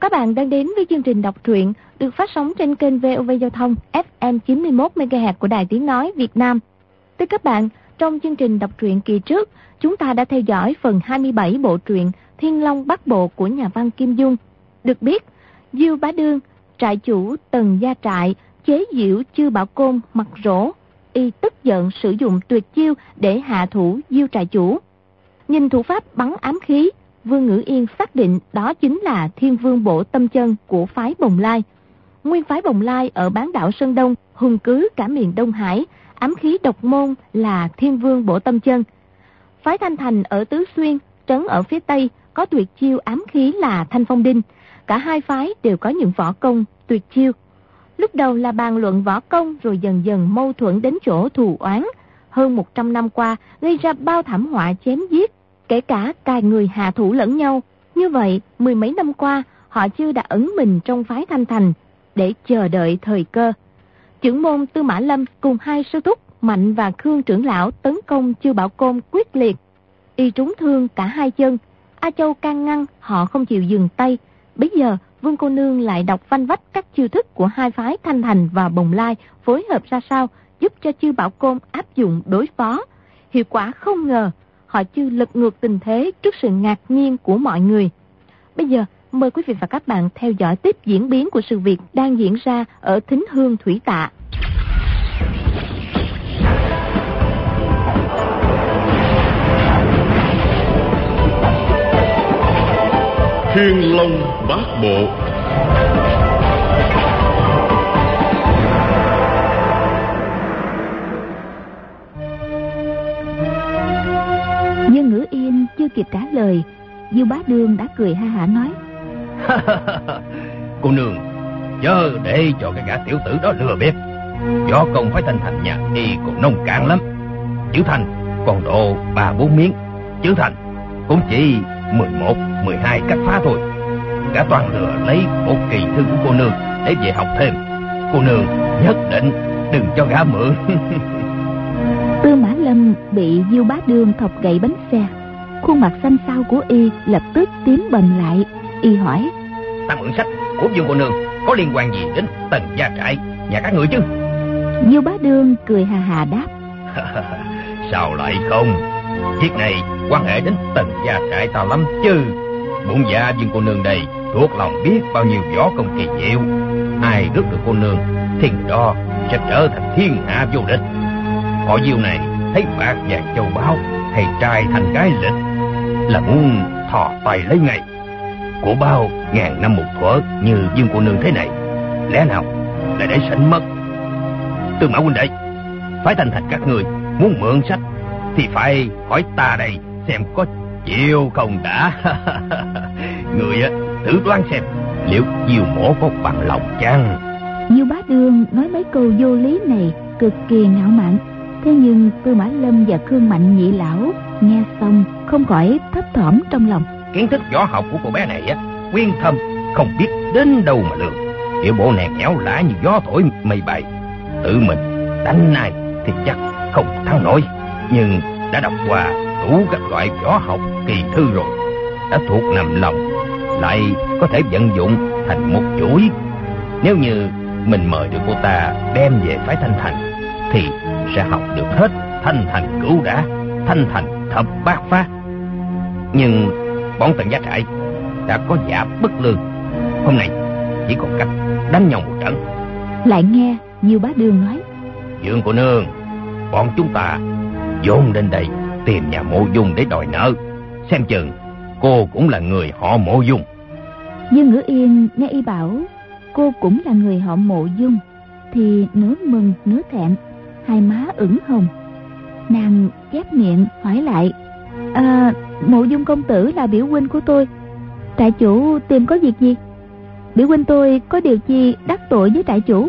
Chào các bạn đang đến với chương trình đọc truyện được phát sóng trên kênh VOV Giao thông FM 91 MHz của Đài Tiếng nói Việt Nam. Thưa các bạn, trong chương trình đọc truyện kỳ trước, chúng ta đã theo dõi phần 27 bộ truyện Thiên Long Bắc Bộ của nhà văn Kim Dung. Được biết, Diêu Bá Đương, trại chủ Tần Gia Trại, chế diệu Chư Bảo Côn mặt rỗ, y tức giận sử dụng tuyệt chiêu để hạ thủ Diêu trại chủ. Nhìn thủ pháp bắn ám khí, Vương Ngữ Yên xác định đó chính là thiên vương bộ tâm chân của phái Bồng Lai. Nguyên phái Bồng Lai ở bán đảo Sơn Đông hùng cứ cả miền Đông Hải, ám khí độc môn là thiên vương bộ tâm chân. Phái Thanh Thành ở Tứ Xuyên, trấn ở phía Tây có tuyệt chiêu ám khí là Thanh Phong Đinh. Cả hai phái đều có những võ công tuyệt chiêu. Lúc đầu là bàn luận võ công rồi dần dần mâu thuẫn đến chỗ thù oán. Hơn 100 năm qua gây ra bao thảm họa chém giết, kể cả cài người hạ thủ lẫn nhau. Như vậy, mười mấy năm qua, họ chưa đã ẩn mình trong phái thanh thành để chờ đợi thời cơ. Trưởng môn Tư Mã Lâm cùng hai sư thúc Mạnh và Khương trưởng lão tấn công Chư Bảo Côn quyết liệt. Y trúng thương cả hai chân. A Châu can ngăn họ không chịu dừng tay. Bây giờ Vương Cô Nương lại đọc vanh vách các chiêu thức của hai phái Thanh Thành và Bồng Lai phối hợp ra sao giúp cho Chư Bảo Côn áp dụng đối phó. Hiệu quả không ngờ họ chưa lật ngược tình thế trước sự ngạc nhiên của mọi người. Bây giờ, mời quý vị và các bạn theo dõi tiếp diễn biến của sự việc đang diễn ra ở Thính Hương Thủy Tạ. Thiên Long Bát Bộ kịp trả lời, Diêu Bá Đương đã cười ha hả nói. Cô nương, chớ để cho cái gã tiểu tử đó lừa biết. Võ công phải thành thành nhà y còn nông cạn lắm. Chữ thành còn độ ba bốn miếng. Chữ thành cũng chỉ 11, 12 cách phá thôi. Cả toàn lừa lấy một kỳ thư của cô nương để về học thêm. Cô nương nhất định đừng cho gã mượn. Tư Mã Lâm bị Diêu Bá Đương thọc gậy bánh xe. Khuôn mặt xanh xao của y lập tức tím bầm lại. Y hỏi. Ta mượn sách của Dương cô nương có liên quan gì đến tần gia trại nhà các người chứ? Diêu Bá Đương cười hà hà đáp. Sao lại không? Việc này quan hệ đến tần gia trại ta lắm chứ. Bụng dạ Dương cô nương đây thuộc lòng biết bao nhiêu võ công kỳ diệu. Ai rước được cô nương thì đó sẽ trở thành thiên hạ vô địch. Họ diêu này thấy bạc vàng châu báu hay trai thành gái lịch là muốn thò tay lấy ngay. Của bao ngàn năm một thuở như dương cô nương thế này, lẽ nào lại để sảnh mất? Tư mã huynh đệ, phải thành thật các người muốn mượn sách thì phải hỏi ta đây xem có chịu không đã. người á thử đoán xem liệu diều mổ có bằng lòng chăng? nhiêu bá đương nói mấy câu vô lý này cực kỳ ngạo mạn Thế nhưng Tư Mã Lâm và Khương Mạnh nhị lão nghe xong không khỏi thấp thỏm trong lòng. Kiến thức võ học của cô bé này á, quyên thâm, không biết đến đâu mà lường. Kiểu bộ nẹt nhẽo lã như gió thổi mây bay. Tự mình đánh này thì chắc không thắng nổi. Nhưng đã đọc qua đủ các loại võ học kỳ thư rồi. Đã thuộc nằm lòng, lại có thể vận dụng thành một chuỗi. Nếu như mình mời được cô ta đem về phái thanh thành, thì sẽ học được hết thanh thành cửu đã, thanh thành thập bát phát. Nhưng bọn tần gia trại đã có giả bất lương. Hôm nay chỉ còn cách đánh nhau một trận. Lại nghe nhiều bá đường nói. Dương của nương, bọn chúng ta dồn lên đây tìm nhà mộ dung để đòi nợ. Xem chừng cô cũng là người họ mộ dung. Dương Ngữ Yên nghe y bảo cô cũng là người họ mộ dung thì nửa mừng nửa thẹn hai má ửng hồng. Nàng chép miệng hỏi lại à, mộ dung công tử là biểu huynh của tôi. Trại chủ tìm có việc gì? Biểu huynh tôi có điều gì đắc tội với trại chủ.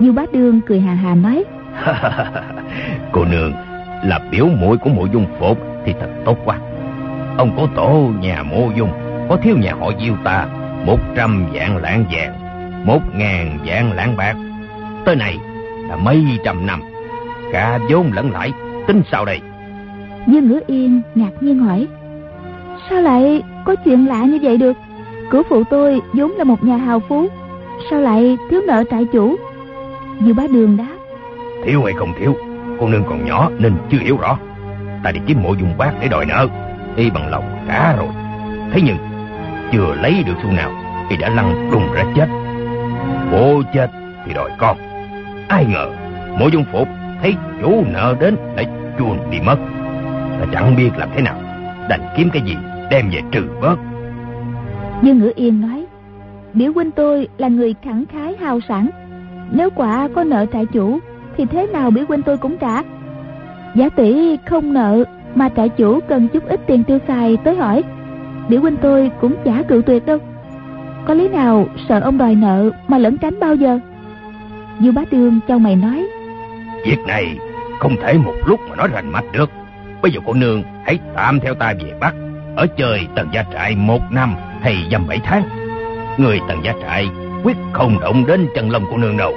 Diêu bá đương cười hà hà nói cô nương là biểu muội của mộ dung phột thì thật tốt quá. Ông cố tổ nhà mộ dung có thiếu nhà họ diêu ta một trăm vạn lạng vàng một ngàn vạn lạng bạc. Tới này là mấy trăm năm cả vốn lẫn lãi tính sao đây? Dương ngữ yên ngạc nhiên hỏi. Sao lại có chuyện lạ như vậy được? Cửu phụ tôi vốn là một nhà hào phú. Sao lại thiếu nợ trại chủ? Dư bá đường đáp. Thiếu hay không thiếu Cô nương còn nhỏ nên chưa hiểu rõ. Ta đi kiếm mộ dung bác để đòi nợ Y bằng lòng trả rồi. Thế nhưng chưa lấy được xu nào Y đã lăn đùng ra chết. Bố chết thì đòi con. Ai ngờ mộ dung phục thấy chủ nợ đến đã chuồn đi mất. Ta chẳng biết làm thế nào, Đành kiếm cái gì đem về trừ bớt. Như Ngữ Yên nói, Biểu huynh tôi là người khẳng khái hào sản Nếu quả có nợ trại chủ, Thì thế nào biểu huynh tôi cũng trả. Giả tỷ không nợ Mà trại chủ cần chút ít tiền tiêu xài tới hỏi, Biểu huynh tôi cũng chả cự tuyệt đâu. Có lý nào sợ ông đòi nợ Mà lẫn tránh bao giờ? Dương Bá tương cho mày nói Việc này không thể một lúc mà nói rành mạch được. Bây giờ cô nương hãy tạm theo ta về Bắc, Ở chơi tần gia trại một năm hay dăm bảy tháng. Người tần gia trại quyết không động đến chân lông cô nương đâu.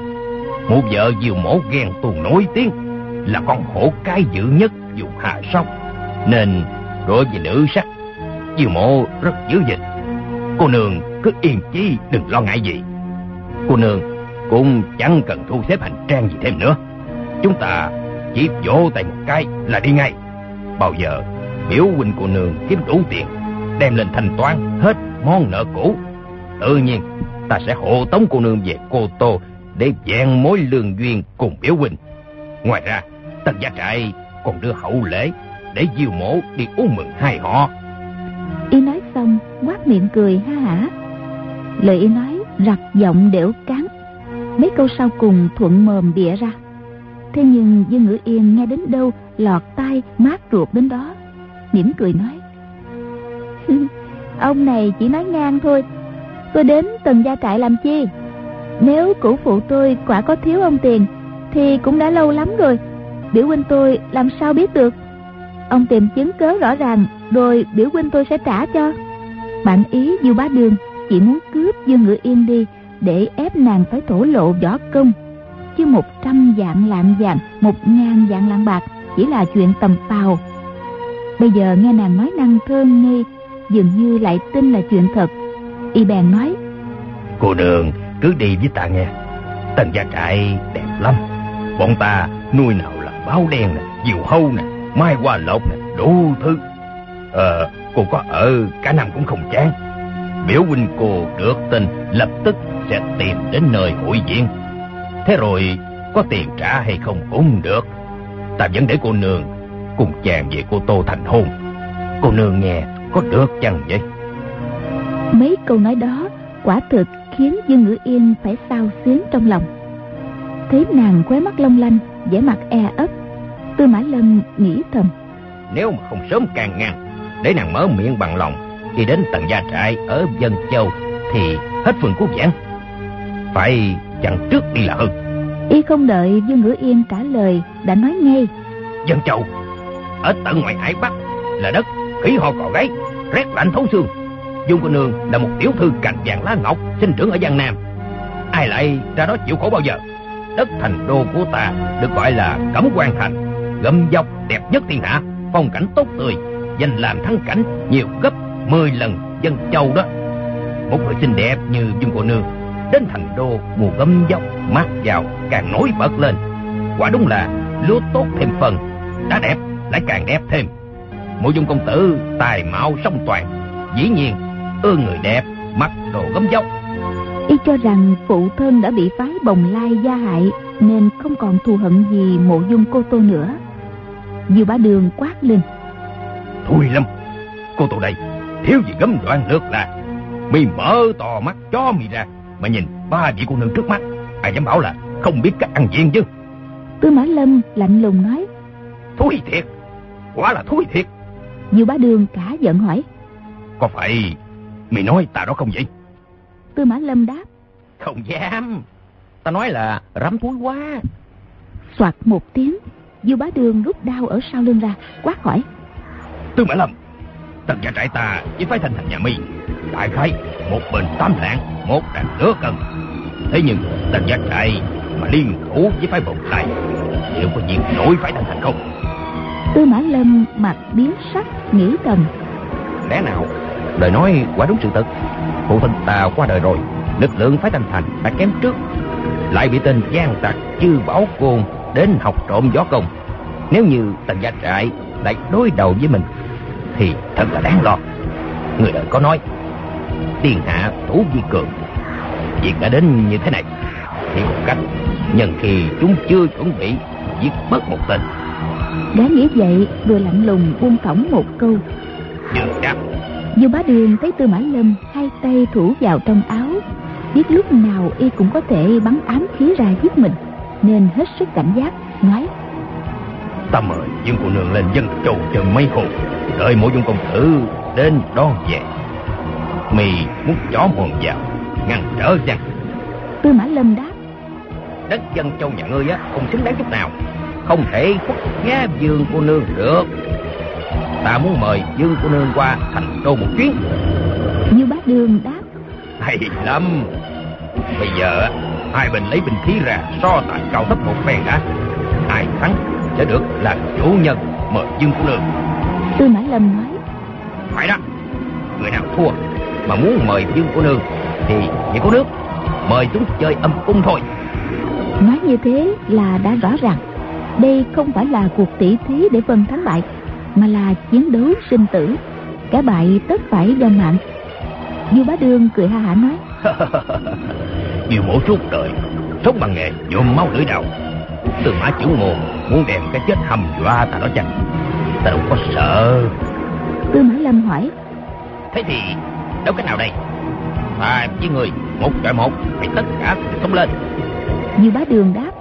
Một vợ diều mổ ghen tuồng nổi tiếng Là con hổ cái dữ nhất vùng hạ sóc. Nên đối với nữ sắc Diều mổ rất dữ dịch Cô nương cứ yên chí đừng lo ngại gì. Cô nương cũng chẳng cần thu xếp hành trang gì thêm nữa. Chúng ta chỉ vỗ tay một cái là đi ngay. Bao giờ biểu huynh của nương kiếm đủ tiền, Đem lên thanh toán hết món nợ cũ, Tự nhiên ta sẽ hộ tống cô nương về Cô Tô Để vẹn mối lương duyên cùng biểu huynh. Ngoài ra Tần gia trại còn đưa hậu lễ Để diêu mổ đi uống mừng hai họ. Y nói xong quát miệng cười ha hả. Lời y nói rặt giọng đểu cán Mấy câu sau cùng thuận mồm bịa ra. Thế nhưng Dương Ngữ Yên nghe đến đâu, Lọt tai, mát ruột đến đó, mỉm cười nói. Ông này chỉ nói ngang thôi, Tôi đến tần gia trại làm chi? Nếu cũ phụ tôi quả có thiếu ông tiền, Thì cũng đã lâu lắm rồi, Biểu huynh tôi làm sao biết được? Ông tìm chứng cớ rõ ràng, Rồi biểu huynh tôi sẽ trả cho. Bạn ý như Bá Đường Chỉ muốn cướp Dương Ngữ Yên đi, Để ép nàng phải thổ lộ võ công. Chứ một trăm vạn lạng vàng, Một ngàn vạn lạng bạc, Chỉ là chuyện tầm phào Bây giờ nghe nàng nói năng thơ nghi Dường như lại tin là chuyện thật. Y bèn nói, Cô đường cứ đi với ta nghe. Tần gia trại đẹp lắm. Bọn ta nuôi nào là báo đen nè, Diều hâu nè, Mai hoa lộc nè, Đủ thứ. Ờ cô có ở, cả năm cũng không chán. Biểu huynh cô được tin, Lập tức sẽ tìm đến nơi hội diện Thế rồi Có tiền trả hay không cũng được Ta vẫn để cô nương Cùng chàng về cô Tô thành hôn Cô nương nghe có được chăng vậy Mấy câu nói đó quả thực khiến Dương Ngữ Yên phải sao xuyến trong lòng. Thấy nàng khóe mắt long lanh, vẻ mặt e ấp, Tư Mã Lâm nghĩ thầm. Nếu mà không sớm càng ngăn, để nàng mở miệng bằng lòng, đi đến tầng gia trại ở Dân Châu thì hết phần cứu vãn. Phải chặn trước đi là hơn. Y không đợi Dương Ngữ Yên trả lời, đã nói ngay. Dân Châu, ở tận ngoài hải Bắc là đất khỉ ho cò gáy, rét lạnh thấu xương Dung cô nương là một tiểu thư cành vàng lá ngọc sinh trưởng ở Giang Nam. Ai lại ra đó chịu khổ bao giờ? Đất thành đô của ta được gọi là Cẩm Quan Thành, gầm dọc đẹp nhất thiên hạ, phong cảnh tốt tươi, danh làm thắng cảnh nhiều gấp 10 lần dân châu đó. Một người xinh đẹp như Dung cô nương đến thành đô mùa gấm dốc mát vào càng nổi bật lên. Quả đúng là lúa tốt thêm phần, đã đẹp lại càng đẹp thêm. Mộ dung công tử tài mạo song toàn, dĩ nhiên ưa người đẹp mặc đồ gấm dốc y cho rằng phụ thân đã bị phái bồng lai gia hại nên không còn thù hận gì mộ dung cô tô nữa dư bá đường quát lên thôi lâm cô tô đây thiếu gì gấm đoạn lượt là mi mở to mắt cho mi ra mà nhìn ba vị cô nương trước mắt ai dám bảo là không biết cách ăn diện chứ tư mã lâm lạnh lùng nói thúi thiệt quá là thúi thiệt dư bá đường cả giận hỏi có phải Mày nói ta đó không vậy? Tư Mã Lâm đáp. Không dám. Ta nói là rắm túi quá. Soạt một tiếng, Dư Bá Đường rút đao ở sau lưng ra, quát hỏi. Tư Mã Lâm, tần gia trại ta với phái thành thành nhà mi đại khái một bình tám lạng, một đàn nửa cân. Thế nhưng tần gia trại mà liên thủ với phái bồng lai liệu có diện nổi phái thành thành không? Tư Mã Lâm mặt biến sắc, nghĩ thầm. Lẽ nào Lời nói quả đúng sự thật phụ thân ta qua đời rồi lực lượng phái thanh thành đã kém trước lại bị tên gian tặc chư bảo côn đến học trộm gió công nếu như tần gia trại lại đối đầu với mình thì thật là đáng lo người đời có nói tiền hạ thủ di cường. Việc đã đến như thế này thì một cách nhân khi chúng chưa chuẩn bị giết mất một tên. Đã nghĩ vậy vừa lạnh lùng buông cổng một câu. Chưa chắc. Dù bá đường thấy tư mã lâm hai tay thủ vào trong áo biết lúc nào y cũng có thể bắn ám khí ra giết mình nên hết sức cảnh giác nói. Ta mời dương cô nương lên dân châu chờ mấy hôm đợi mỗi dung công tử đến đón về mì muốn chó mòn vào ngăn trở chăng tư mã lâm đáp. Đất dân châu nhà ngươi á không xứng đáng chút nào. Không thể khuất ngá dương cô nương được. Ta muốn mời dương cô nương qua thành đô một chuyến. Như bá đường đáp. Hay lắm. Bây giờ hai bên lấy binh khí ra so tài cao thấp một phen đã ai thắng sẽ được làm chủ nhân mời dương cô nương. Tư mã lâm nói. Phải đó. Người nào thua mà muốn mời dương cô nương thì chỉ có nước mời chúng chơi âm cung thôi. Nói như thế là đã rõ ràng. Đây không phải là cuộc tỷ thí để phân thắng bại mà là chiến đấu sinh tử. Cả bại tất phải do mạng. Du bá đương cười ha hả nói. Nhiều mổ suốt đời sống bằng nghề nhuộm máu lưỡi đạo từ mã chữ ngôn muốn đem cái chết hầm dọa ta đó chăng? Ta đâu có sợ. Tư mã lâm hỏi. Thế thì đâu cái nào đây? Ta với người một chọi một phải tất cả sống lên. Như bá đường đáp.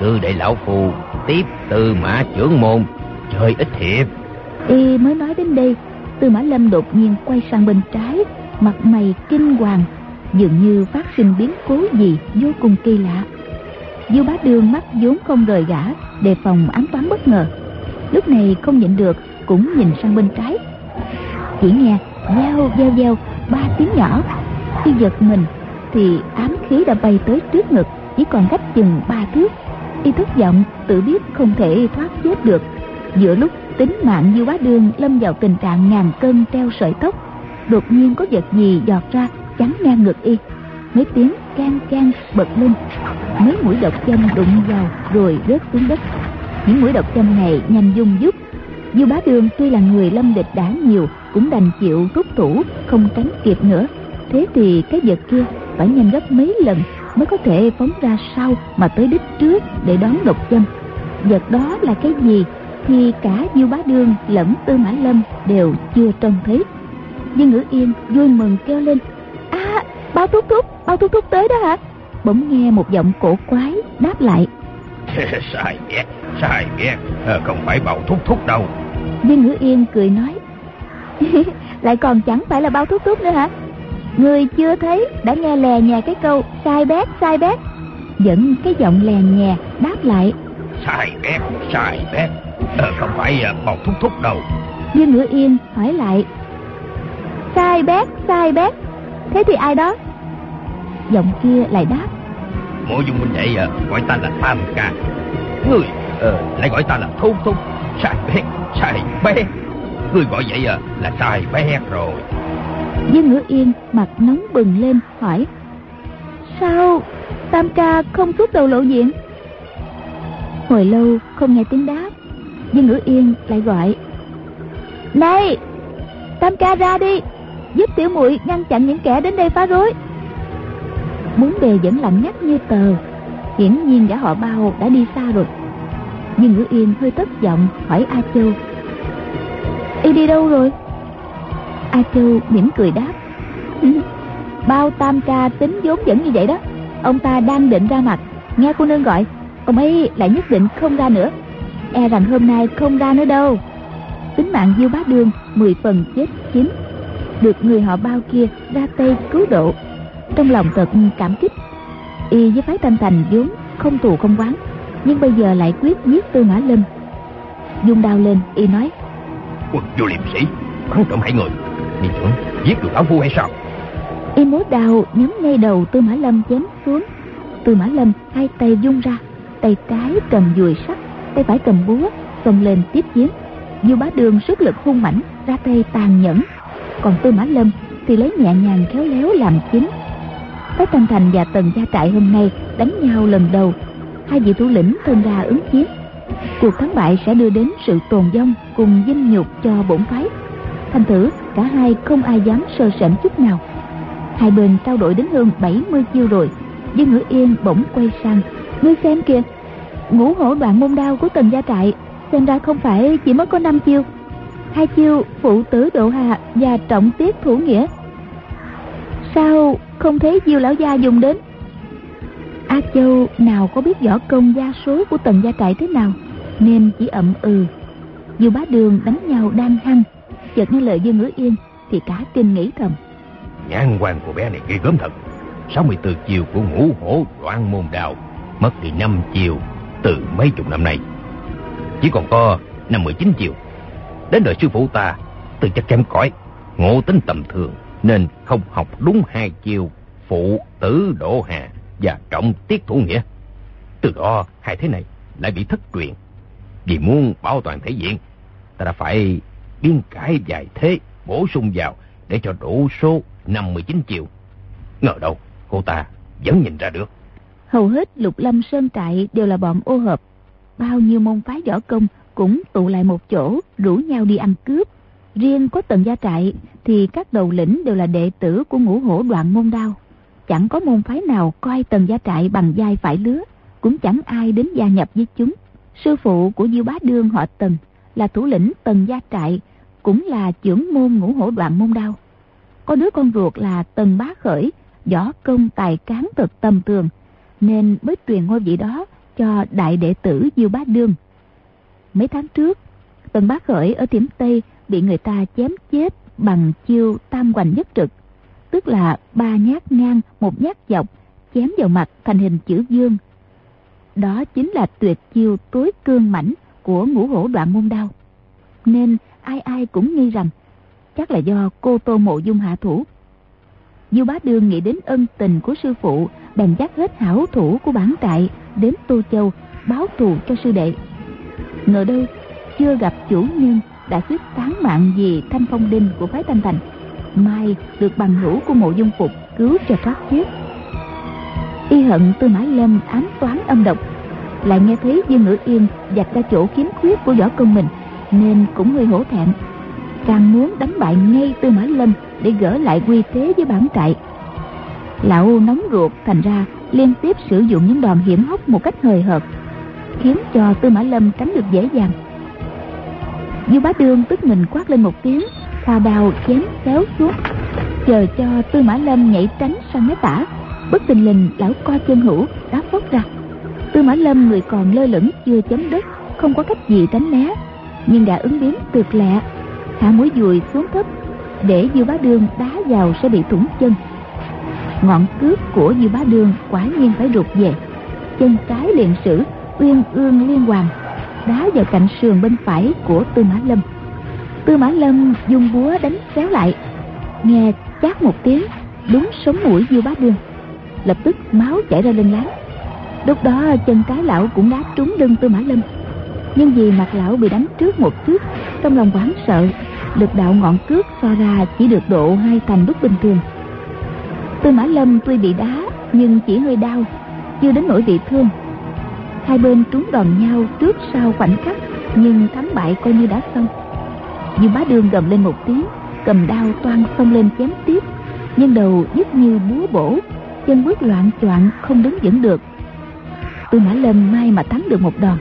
Cứ để lão phù tiếp từ mã trưởng môn chơi ít hiệp y mới nói đến đây tư mã lâm đột nhiên quay sang bên trái mặt mày kinh hoàng dường như phát sinh biến cố gì vô cùng kỳ lạ. Du bá đường mắt vốn không rời gã đề phòng ám toán bất ngờ. Lúc này không nhịn được cũng nhìn sang bên trái. Chỉ nghe gieo gieo gieo ba tiếng nhỏ. Khi giật mình thì ám khí đã bay tới trước ngực, chỉ còn cách chừng ba thước. Y thất vọng, tự biết không thể thoát chết được. Giữa lúc tính mạng như quá đường lâm vào tình trạng ngàn cân treo sợi tóc, đột nhiên có vật gì giọt ra, chắn ngang ngực y. Mấy tiếng can can bật lên. Mấy mũi độc châm đụng vào rồi rớt xuống đất. Những mũi độc châm này nhanh dung dứt du bá đường tuy là người lâm địch đã nhiều, cũng đành chịu rút thủ, không tránh kịp nữa. Thế thì cái vật kia phải nhanh gấp mấy lần mới có thể phóng ra sau mà tới đích trước để đón độc châm vật đó là cái gì thì cả du bá đương lẫn tư mã lâm đều chưa trông thấy. Dương ngữ yên vui mừng kêu lên à bao thúc thúc, bao thúc thúc tới đó hả? Bỗng nghe một giọng cổ quái đáp lại, sai biết sai biết ờ, không phải bầu thúc thúc đâu dương ngữ yên cười nói lại còn chẳng phải là bao thúc thúc nữa hả? Người chưa thấy đã nghe lè nhè cái câu sai bét sai bét. Dẫn cái giọng lè nhè đáp lại sai bét sai bét. À, không phải à, bầu thúc thúc đâu. Dương ngữ yên hỏi lại sai bét sai bét thế thì ai đó? Giọng kia lại đáp mỗi dung minh vậy à, gọi ta là tam ca. Người ờ, lại gọi ta là thúc thúc sai bét sai bét người gọi vậy à, là sai bét rồi. Viên Ngữ Yên mặt nóng bừng lên hỏi. Sao Tam ca không xuất đầu lộ diện? Hồi lâu không nghe tiếng đáp viên Ngữ Yên lại gọi. Này Tam ca ra đi Giúp tiểu muội ngăn chặn những kẻ đến đây phá rối. Bốn bề vẫn lạnh ngắt như tờ Hiển nhiên gã họ bao đã đi xa rồi. Dương Ngữ Yên hơi thất vọng, hỏi A Châu. Y đi đâu rồi? A Châu mỉm cười đáp. Bao tam ca tính vốn vẫn như vậy đó. Ông ta đang định ra mặt. Nghe cô nương gọi, Ông ấy lại nhất định không ra nữa. E rằng hôm nay không ra nữa đâu. Tính mạng Diêu Bá Đương Mười phần chết chín Được người họ bao kia ra tay cứu độ. Trong lòng thật cảm kích, Y với phái Thanh Thành vốn không thù không quán nhưng bây giờ lại quyết giết Tư Mã Lâm. Dung đao lên Y nói. Quân vô liêm sĩ Bắn trộm hại người. Đi trưởng giết được lão phu hay sao? Y múa đào nhắm ngay đầu tư mã lâm chém xuống. Tư mã lâm hai tay vung ra tay trái cầm dùi sắt tay phải cầm búa xông lên tiếp chiến du bá đường sức lực hung mãnh ra tay tàn nhẫn. Còn tư mã lâm thì lấy nhẹ nhàng khéo léo làm chính. Phái Thanh Thành và Tần Gia Trại hôm nay đánh nhau lần đầu Hai vị thủ lĩnh thân ra ứng chiến. Cuộc thắng bại sẽ đưa đến sự tồn vong cùng dinh nhục cho bổn phái. Thành thử, cả hai không ai dám sơ sảnh chút nào. Hai bên trao đổi đến hơn 70 chiêu rồi Dương Ngữ Yên bỗng quay sang. Ngươi xem kìa, Ngũ hổ đoạn môn đao của Tần Gia Trại, Xem ra không phải chỉ mới có 5 chiêu. Hai chiêu phụ tử độ hạ và trọng tiết thủ nghĩa. Sao không thấy Diêu lão gia dùng đến? A Châu nào có biết võ công gia số của Tần Gia Trại thế nào, Nên chỉ ậm ừ. Dù bá đường đánh nhau đang hăng, Chợt nghe lời Dương Ngữ Yên Thì cả kinh nghĩ thầm. Nhãn quan của bé này ghê gớm thật. 64 chiều của ngũ hổ đoạn môn đào, Mất đi 5 chiều từ mấy chục năm nay. Chỉ còn có năm 19 chiều. Đến đời sư phụ ta, Từ chắc kém cỏi, Ngộ tính tầm thường, Nên không học đúng hai chiều, Phụ tử đổ hà. Và trọng tiết thủ nghĩa. Từ đó, hai thế này lại bị thất truyền. Vì muốn bảo toàn thể diện, Ta đã phải biên cải vài thế Bổ sung vào Để cho đủ số năm 19 chiều. Ngờ đâu, cô ta vẫn nhìn ra được. Hầu hết lục lâm sơn trại đều là bọn ô hợp. Bao nhiêu môn phái võ công cũng tụ lại một chỗ, rủ nhau đi ăn cướp. Riêng có tần gia trại thì các đầu lĩnh đều là đệ tử của ngũ hổ đoạn môn đao chẳng có môn phái nào coi tần gia trại bằng vai phải lứa, cũng chẳng ai đến gia nhập với chúng. Sư phụ của diêu bá đương họ tần là thủ lĩnh tần gia trại, cũng là trưởng môn ngũ hổ đoạn môn đao. Có đứa con ruột là tần bá khởi, võ công tài cán thật tầm thường, nên mới truyền ngôi vị đó cho đại đệ tử diêu bá đương. Mấy tháng trước, tần bá khởi ở tiểm tây bị người ta chém chết bằng chiêu tam hoành nhất trực tức là ba nhát ngang, một nhát dọc, chém vào mặt thành hình chữ dương. Đó chính là tuyệt chiêu tối cương mãnh của ngũ hổ đoạn môn đao. Nên ai ai cũng nghi rằng chắc là do cô tô mộ dung hạ thủ. Du bá đương nghĩ đến ân tình của sư phụ, bèn dắt hết hảo thủ của bản trại đến tô châu báo thù cho sư đệ. Ngờ đâu chưa gặp chủ nhân đã quyết tán mạng vì thanh phong đinh của phái thanh thành mai được bằng hữu của mộ dung phục cứu cho thoát chết. Y hận tư mã lâm ám toán âm độc, lại nghe thấy dương ngữ yên dạch ra chỗ kiếm khuyết của võ công mình, nên cũng hơi hổ thẹn. Càng muốn đánh bại ngay tư mã lâm để gỡ lại quy thế với bản trại. Lão nóng ruột thành ra liên tiếp sử dụng những đòn hiểm hóc một cách hời hợt, khiến cho tư mã lâm tránh được dễ dàng. Dư bá đương tức mình quát lên một tiếng hòa đào chém kéo xuống. Chờ cho tư mã lâm nhảy tránh sang mé tả, bất tình lình lão co chân hữu đá phốc ra. Tư mã lâm người còn lơ lửng chưa chấm đất, không có cách gì tránh né, nhưng đã ứng biến tuyệt lẹ, thả mũi dùi xuống thấp, để Dư bá đương đá vào sẽ bị thủng chân. Ngọn cướp của Dư bá đương quả nhiên phải rụt về. Chân trái liền sử, uyên ương liên hoàn, đá vào cạnh sườn bên phải của tư mã lâm tư mã lâm dùng búa đánh xéo lại. Nghe chát một tiếng, đúng sống mũi du bá đương lập tức máu chảy ra lên láng. Lúc đó chân cái lão cũng đá trúng lưng tư mã lâm. Nhưng vì mặt lão bị đánh trước một chút trong lòng hoảng sợ, lực đạo ngọn cước so ra chỉ được độ hai thành lúc bình thường. Tư mã lâm tuy bị đá, nhưng chỉ hơi đau, chưa đến nỗi bị thương. Hai bên trúng đòn nhau trước sau khoảnh khắc, nhưng thắng bại coi như đã xong như bá đường gầm lên một tiếng, cầm đao toan xông lên chém tiếp. Nhưng đầu dứt như búa bổ, chân bước loạn choạng không đứng vững được. Tư mã lâm may mà thắng được một đòn,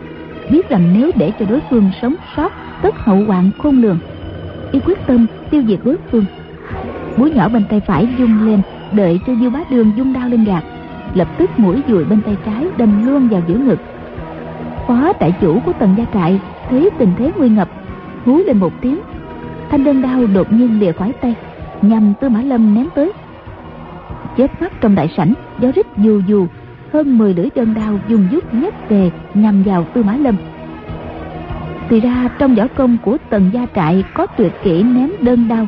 biết rằng nếu để cho đối phương sống sót, tất hậu hoạn khôn lường. Y quyết tâm tiêu diệt đối phương. Búa nhỏ bên tay phải dung lên, đợi cho diêu bá đường dung đao lên gạt. Lập tức mũi dùi bên tay trái đâm luôn vào giữa ngực. Phó đại chủ của tần gia trại, thấy tình thế nguy ngập hú lên một tiếng. Thanh đơn đao đột nhiên lìa khỏi tay, nhằm tư mã lâm ném tới. Chết mắt trong đại sảnh, gió rít dù dù, hơn 10 lưỡi đơn đao dùng dút nhét về nhằm vào tư mã lâm. Thì ra trong võ công của tần gia trại có tuyệt kỹ ném đơn đao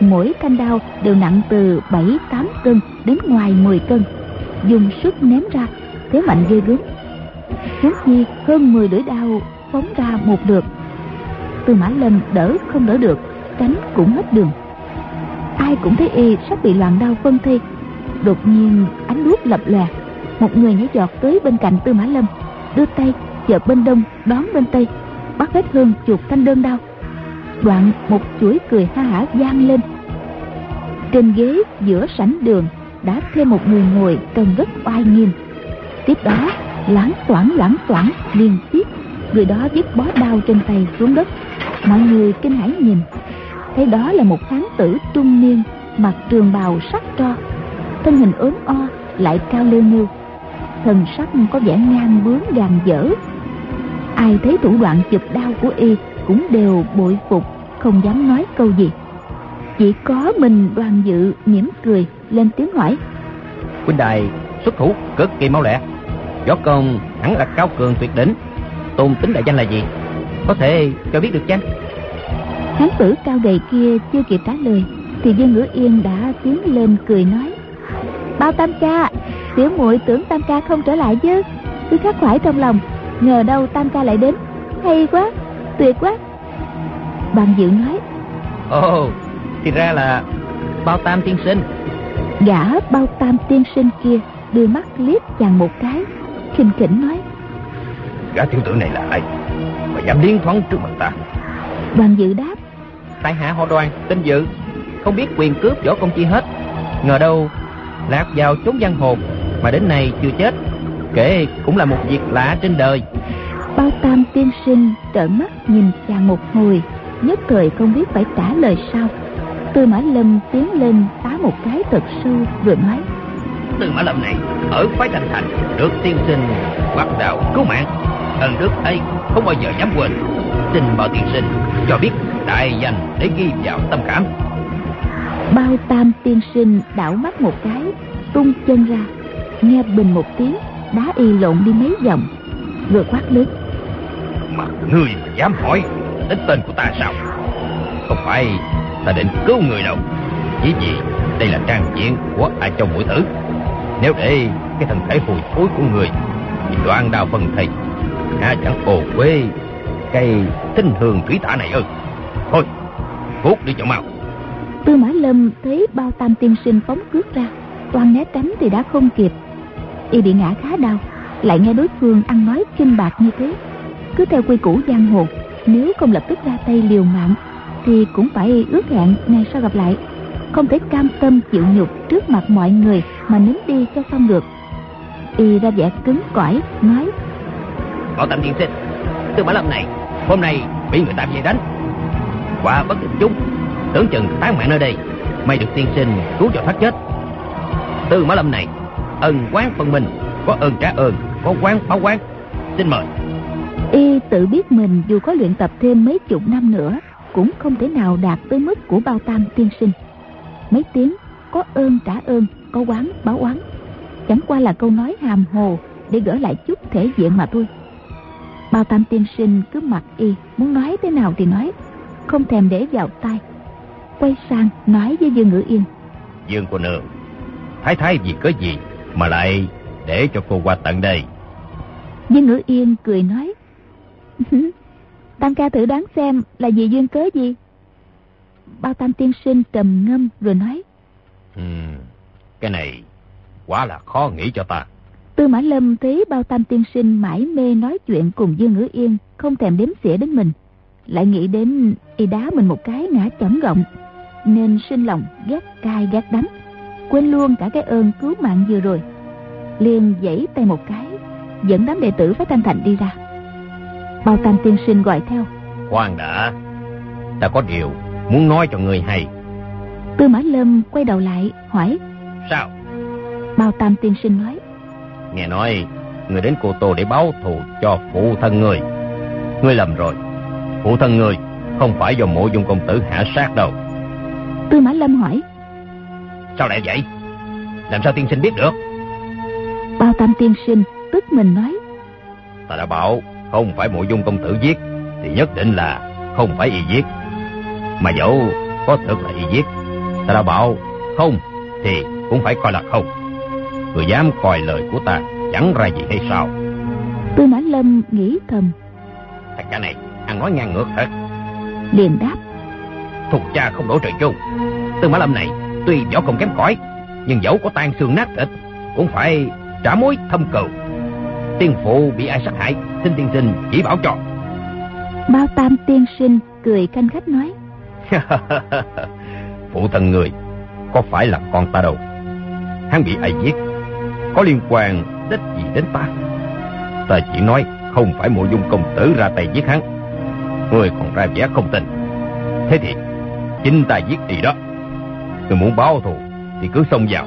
mỗi thanh đao đều nặng từ 7 8 cân đến ngoài 10 cân. Dùng sức ném ra, thế mạnh ghê gớm. Huống chi hơn 10 lưỡi đao phóng ra một lượt tư mã lâm đỡ không đỡ được tránh cũng hết đường. Ai cũng thấy y sắp bị loạn đau phân thi đột nhiên, ánh đuốc lập lòe. Một người nhảy giọt tới bên cạnh tư mã lâm, đưa tay chợp bên đông, đón bên tây, bắt vết hương chuột thanh đơn đau. Đoạn một chuỗi cười ha hả vang lên. Trên ghế giữa sảnh đường đã thêm một người ngồi trông rất oai nghiêm. Tiếp đó, loáng toảng loáng toảng liên tiếp người đó vứt bó đao trên tay xuống đất. Mọi người kinh hãi nhìn. Thấy đó là một hán tử trung niên, mặc trường bào sắc tro thân hình ốm o, lại cao lêu nêu thần sắc có vẻ ngang bướng gàn dở. Ai thấy thủ đoạn chụp đao của y cũng đều bội phục, không dám nói câu gì. Chỉ có mình đoàn dự mỉm cười, lên tiếng hỏi. Huynh đài, xuất thủ cực kỳ máu lẹ. Võ công hẳn là cao cường tuyệt đỉnh tôn tính đại danh là gì? Có thể cho biết được chăng? Hán tử cao gầy kia chưa kịp trả lời thì dương ngữ yên đã tiến lên cười nói bao tam ca tiểu muội tưởng tam ca không trở lại chứ? Cứ khắc khoải trong lòng ngờ đâu tam ca lại đến? Hay quá tuyệt quá. Bàn dự nói ồ oh, thì ra là bao tam tiên sinh. Gã bao tam tiên sinh kia đưa mắt liếc chàng một cái khinh khỉnh nói gã tiểu tử này là ai? Mà dám liên thoáng trước mặt ta. Đoàn dự đáp. Tại hạ họ đoàn? Tên dự. Không biết quyền cướp võ công chi hết. Ngờ đâu lạc vào chốn giang hồ mà đến nay chưa chết. Kể cũng là một việc lạ trên đời. Bao tam tiên sinh trợn mắt nhìn chàng một hồi nhất thời không biết phải trả lời sao. Tư mã lâm tiến lên tá một cái thật sâu vừa nói. Tư mã lâm này ở phái thành thành được tiên sinh bắt đạo cứu mạng ân đức ấy không bao giờ dám quên. Xin mời tiên sinh cho biết đại danh để ghi vào tâm khảm. Bao tam tiên sinh đảo mắt một cái tung chân ra nghe bình một tiếng đá y lộn đi mấy vòng vừa quát lớn. Mà ngươi mà dám hỏi đến tên của ta sao? Không phải ta định cứu người đâu chỉ vì đây là trang diện của ai châu mũi tử. Nếu để cái thân thể hùi thối của người thì đoạn đào phần thầy há chẳng ồ quê, cây tinh hương thủy tả này ư. Thôi cút đi cho mau. Tư mã lâm thấy bao tam tiên sinh phóng cước ra, toàn né tránh thì đã không kịp. Y bị ngã khá đau, lại nghe đối phương ăn nói kinh bạc như thế. Cứ theo quy củ giang hồ, nếu không lập tức ra tay liều mạng, thì cũng phải ước hẹn ngày sau gặp lại. Không thể cam tâm chịu nhục trước mặt mọi người mà nín đi cho xong được. Y ra vẻ cứng cỏi, nói bảo tam tiên sinh tư mã lâm này, hôm nay bị người ta dây đánh. Quả bất định chúng tưởng chừng tán mạng nơi đây, may được tiên sinh cứu cho thoát chết. Tư mã lâm này, ân quán phần mình có ơn trả ơn, có quán báo quán. Xin mời. Y tự biết mình dù có luyện tập thêm mấy chục năm nữa, cũng không thể nào đạt tới mức của bao tam tiên sinh. Mấy tiếng, có ơn trả ơn, có quán báo oán chẳng qua là câu nói hàm hồ để gỡ lại chút thể diện mà thôi bao tam tiên sinh cứ mặc y muốn nói thế nào thì nói không thèm để vào tai. Quay sang nói với dương ngữ yên. Dương cô nương thái thái vì có gì mà lại để cho cô qua tận đây? Dương ngữ yên cười nói tam ca thử đoán xem là gì duyên cớ gì? Bao tam tiên sinh trầm ngâm rồi nói ừ, cái này quá là khó nghĩ cho ta tư mã lâm thấy bao tam tiên sinh mãi mê nói chuyện cùng dương ngữ yên không thèm đếm xỉa đến mình. Lại nghĩ đến y đá mình một cái ngã chỏng gọng nên sinh lòng ghét cay ghét đắng quên luôn cả cái ơn cứu mạng vừa rồi. Liền giãy tay một cái dẫn đám đệ tử phái thanh thành đi ra. Bao tam tiên sinh gọi theo. Khoan đã ta có điều muốn nói cho người hay. Tư mã lâm quay đầu lại hỏi. Sao? Bao tam tiên sinh nói nghe nói người đến cô tô để báo thù cho phụ thân người. Ngươi lầm rồi. Phụ thân người không phải do mộ dung công tử hạ sát đâu. Tư mã lâm hỏi. Sao lại vậy? Làm sao tiên sinh biết được? Bao tam tiên sinh tức mình nói. Ta đã bảo không phải mộ dung công tử giết thì nhất định là không phải y giết. Mà dẫu có thực là y giết ta đã bảo không thì cũng phải coi là không người dám coi lời của ta chẳng ra gì hay sao tư mã lâm nghĩ thầm thằng cha này ăn nói ngang ngược thật liền đáp thục cha không đổ trời chung Tư Mã Lâm này tuy võ công kém cỏi, nhưng dẫu có tan xương nát thịt, cũng phải trả mối thâm cừu. Tiên phụ bị ai sát hại, xin tiên sinh chỉ bảo cho. Bao Tam tiên sinh cười canh khách nói. phụ thân người có phải là con ta đâu. Hắn bị ai giết, có liên quan đích gì đến ta. Ta chỉ nói không phải mộ dung công tử ra tay giết hắn. Người còn ra vẻ không tin. Thế thì chính ta giết y đó. Người muốn báo thù thì cứ xông vào.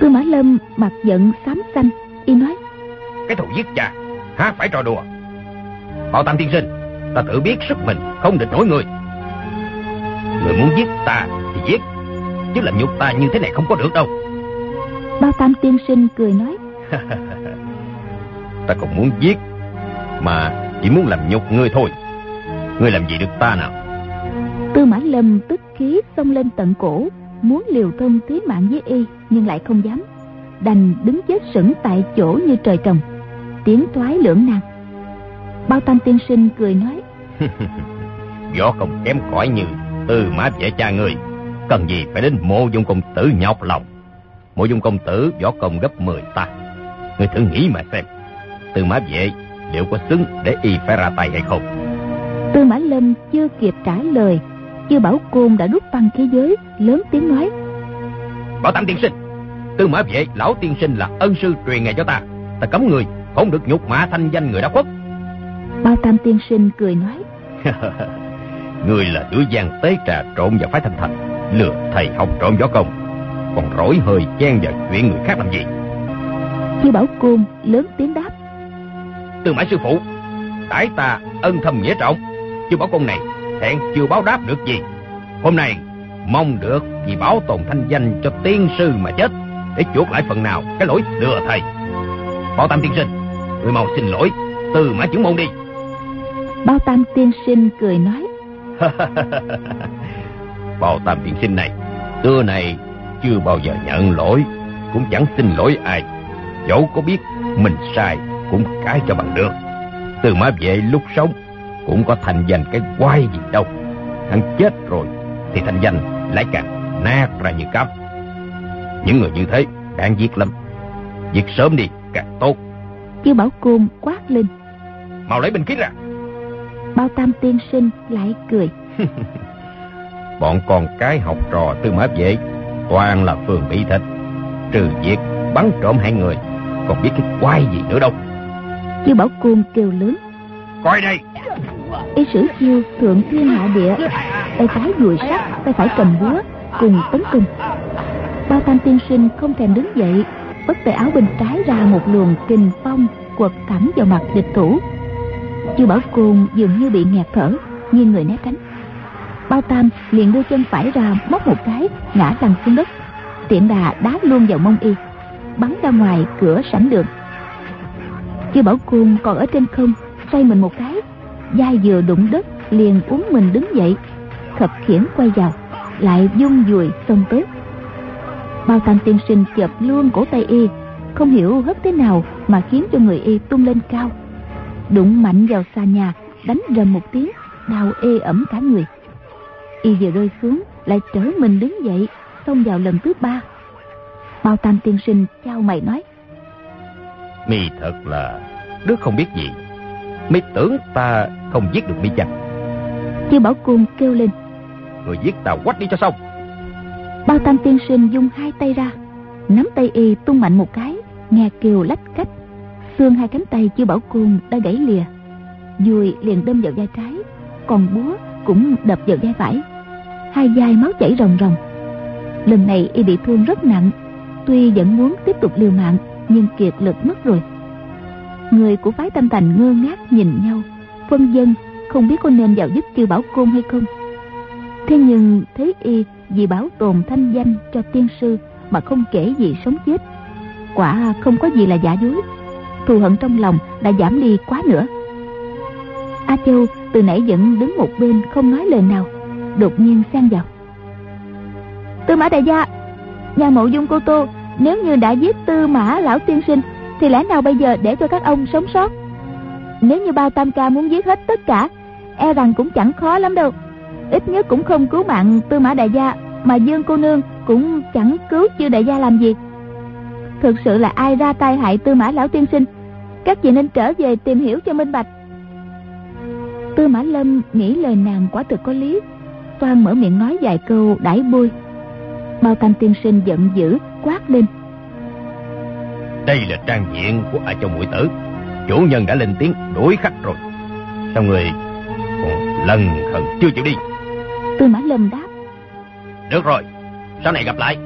Tư Mã Lâm mặt giận xám xanh, y nói. Cái thù giết cha, há phải trò đùa. Họ Tam Tiên Sinh, ta tự biết sức mình không địch nổi người. Người muốn giết ta thì giết, chứ làm nhục ta như thế này không có được đâu. Bao Tam Tiên Sinh cười nói. ta không muốn giết, mà chỉ muốn làm nhục ngươi thôi. Ngươi làm gì được ta nào? Tư Mã Lâm tức khí xông lên tận cổ, muốn liều thân tí mạng với y nhưng lại không dám đành đứng chết sững tại chỗ như trời trồng tiếng toái lưỡng nan bao tam tiên sinh cười nói võ công kém cỏi như tư mã vệ cha người cần gì phải đến mộ dung công tử nhọc lòng mộ dung công tử võ công gấp 10 ta. Người thử nghĩ mà xem tư mã vệ liệu có xứng để y phải ra tay hay không? Tư mã lâm chưa kịp trả lời Chư Bảo Côn đã rút băng khí giới Lớn tiếng nói. Bảo Tam tiên sinh Tư mã vệ lão tiên sinh là ân sư truyền nghề cho ta. Ta cấm người không được nhục mã thanh danh người đã khuất. Bao Tam tiên sinh cười nói. Người là đứa gian tế trà trộn vào phái thanh thành Lừa thầy học trộm võ công Còn rỗi hơi chen vào chuyện người khác làm gì. Chư Bảo Côn lớn tiếng đáp Tư mã sư phụ Đãi ta ân thầm nghĩa trọng. Chư Bảo Côn này hẹn chưa báo đáp được gì. Hôm nay mong được vì bảo tồn thanh danh cho tiên sư mà chết để chuộc lại phần nào cái lỗi lừa thầy. Bảo tam tiên sinh người mau xin lỗi từ mã trưởng môn đi. Bao tam tiên sinh cười nói bao tam tiên sinh này xưa này chưa bao giờ nhận lỗi cũng chẳng xin lỗi ai dẫu có biết mình sai cũng cái cho bằng được từ mã vệ lúc sống cũng có thành danh cái quái gì đâu. Hắn chết rồi thì thành danh lại càng nát ra như cắp. Những người như thế đáng giết lắm. Giết sớm đi càng tốt. Kêu Bảo Côn quát lên. Mau lấy binh khí ra. Bao Tam tiên sinh lại cười. Bọn con cái học trò tư mã vệ toàn là phường bị thịt. Trừ việc bắn trộm hai người còn biết cái quái gì nữa đâu. Kêu Bảo Côn kêu lớn. Coi đây y sử chiêu thượng thiên hạ địa tay trái dùi sắt tay phải cầm búa cùng tấn công bao tam tiên sinh không thèm đứng dậy bất tay áo bên trái ra một luồng kình phong quật thẳng vào mặt địch thủ chu bảo côn dường như bị nghẹt thở nghiêng người né tránh bao tam liền đưa chân phải ra, móc một cái, ngã lăn xuống đất. Tiện đà đá luôn vào mông y, bắn ra ngoài cửa sảnh đường. Chưa bảo cuồng còn ở trên không, xoay mình một cái vai vừa đụng đất, liền uống mình đứng dậy. Khập khiển quay vào, lại dung dùi xông tới. Bao tam tiên sinh chập luôn cổ tay y, không hiểu hất thế nào mà khiến cho người y tung lên cao. Đụng mạnh vào xa nhà, đánh rầm một tiếng, đau ê ẩm cả người y vừa rơi xuống lại trở mình đứng dậy xông vào lần thứ ba. Bao tam tiên sinh trao mày nói mi thật là đứa không biết gì. Mi tưởng ta không giết được mi chăng? Chư Bảo Cung kêu lên Người giết ta quách đi cho xong. Bao Tam Tiên Sinh dùng hai tay ra Nắm tay y tung mạnh một cái Nghe kêu lách cách. Xương hai cánh tay Chư Bảo Cung đã gãy lìa Dùi liền đâm vào vai trái Còn búa cũng đập vào vai phải Hai vai máu chảy ròng ròng. Lần này y bị thương rất nặng, Tuy vẫn muốn tiếp tục liều mạng, Nhưng kiệt lực mất rồi. Người của phái tâm thành ngơ ngác nhìn nhau, Phân dân không biết có nên vào giúp chư bảo côn hay không. Thế nhưng thấy y vì bảo tồn thanh danh cho tiên sư Mà không kể gì sống chết. Quả không có gì là giả dối. Thù hận trong lòng đã giảm đi quá nữa. A Châu từ nãy vẫn đứng một bên không nói lời nào. Đột nhiên xen vào. Tư mã đại gia, Nhà mộ dung cô tô, Nếu như đã giết tư mã lão tiên sinh, thì lẽ nào bây giờ để cho các ông sống sót? Nếu như bao tam ca muốn giết hết tất cả e rằng cũng chẳng khó lắm đâu. Ít nhất cũng không cứu mạng tư mã đại gia, mà dương cô nương cũng chẳng cứu chư đại gia làm gì. Thực sự là ai ra tay hại tư mã lão tiên sinh? Các vị nên trở về tìm hiểu cho minh bạch. Tư mã lâm nghĩ lời nàng quả thực có lý toan mở miệng nói vài câu đãi bôi bao tam tiên sinh giận dữ quát lên. Đây là trang diện của a châu mũi tử. Chủ nhân đã lên tiếng đuổi khách rồi. Sao người còn lần khẩn chưa chịu đi? Tư mã lâm đáp. Được rồi sau này gặp lại.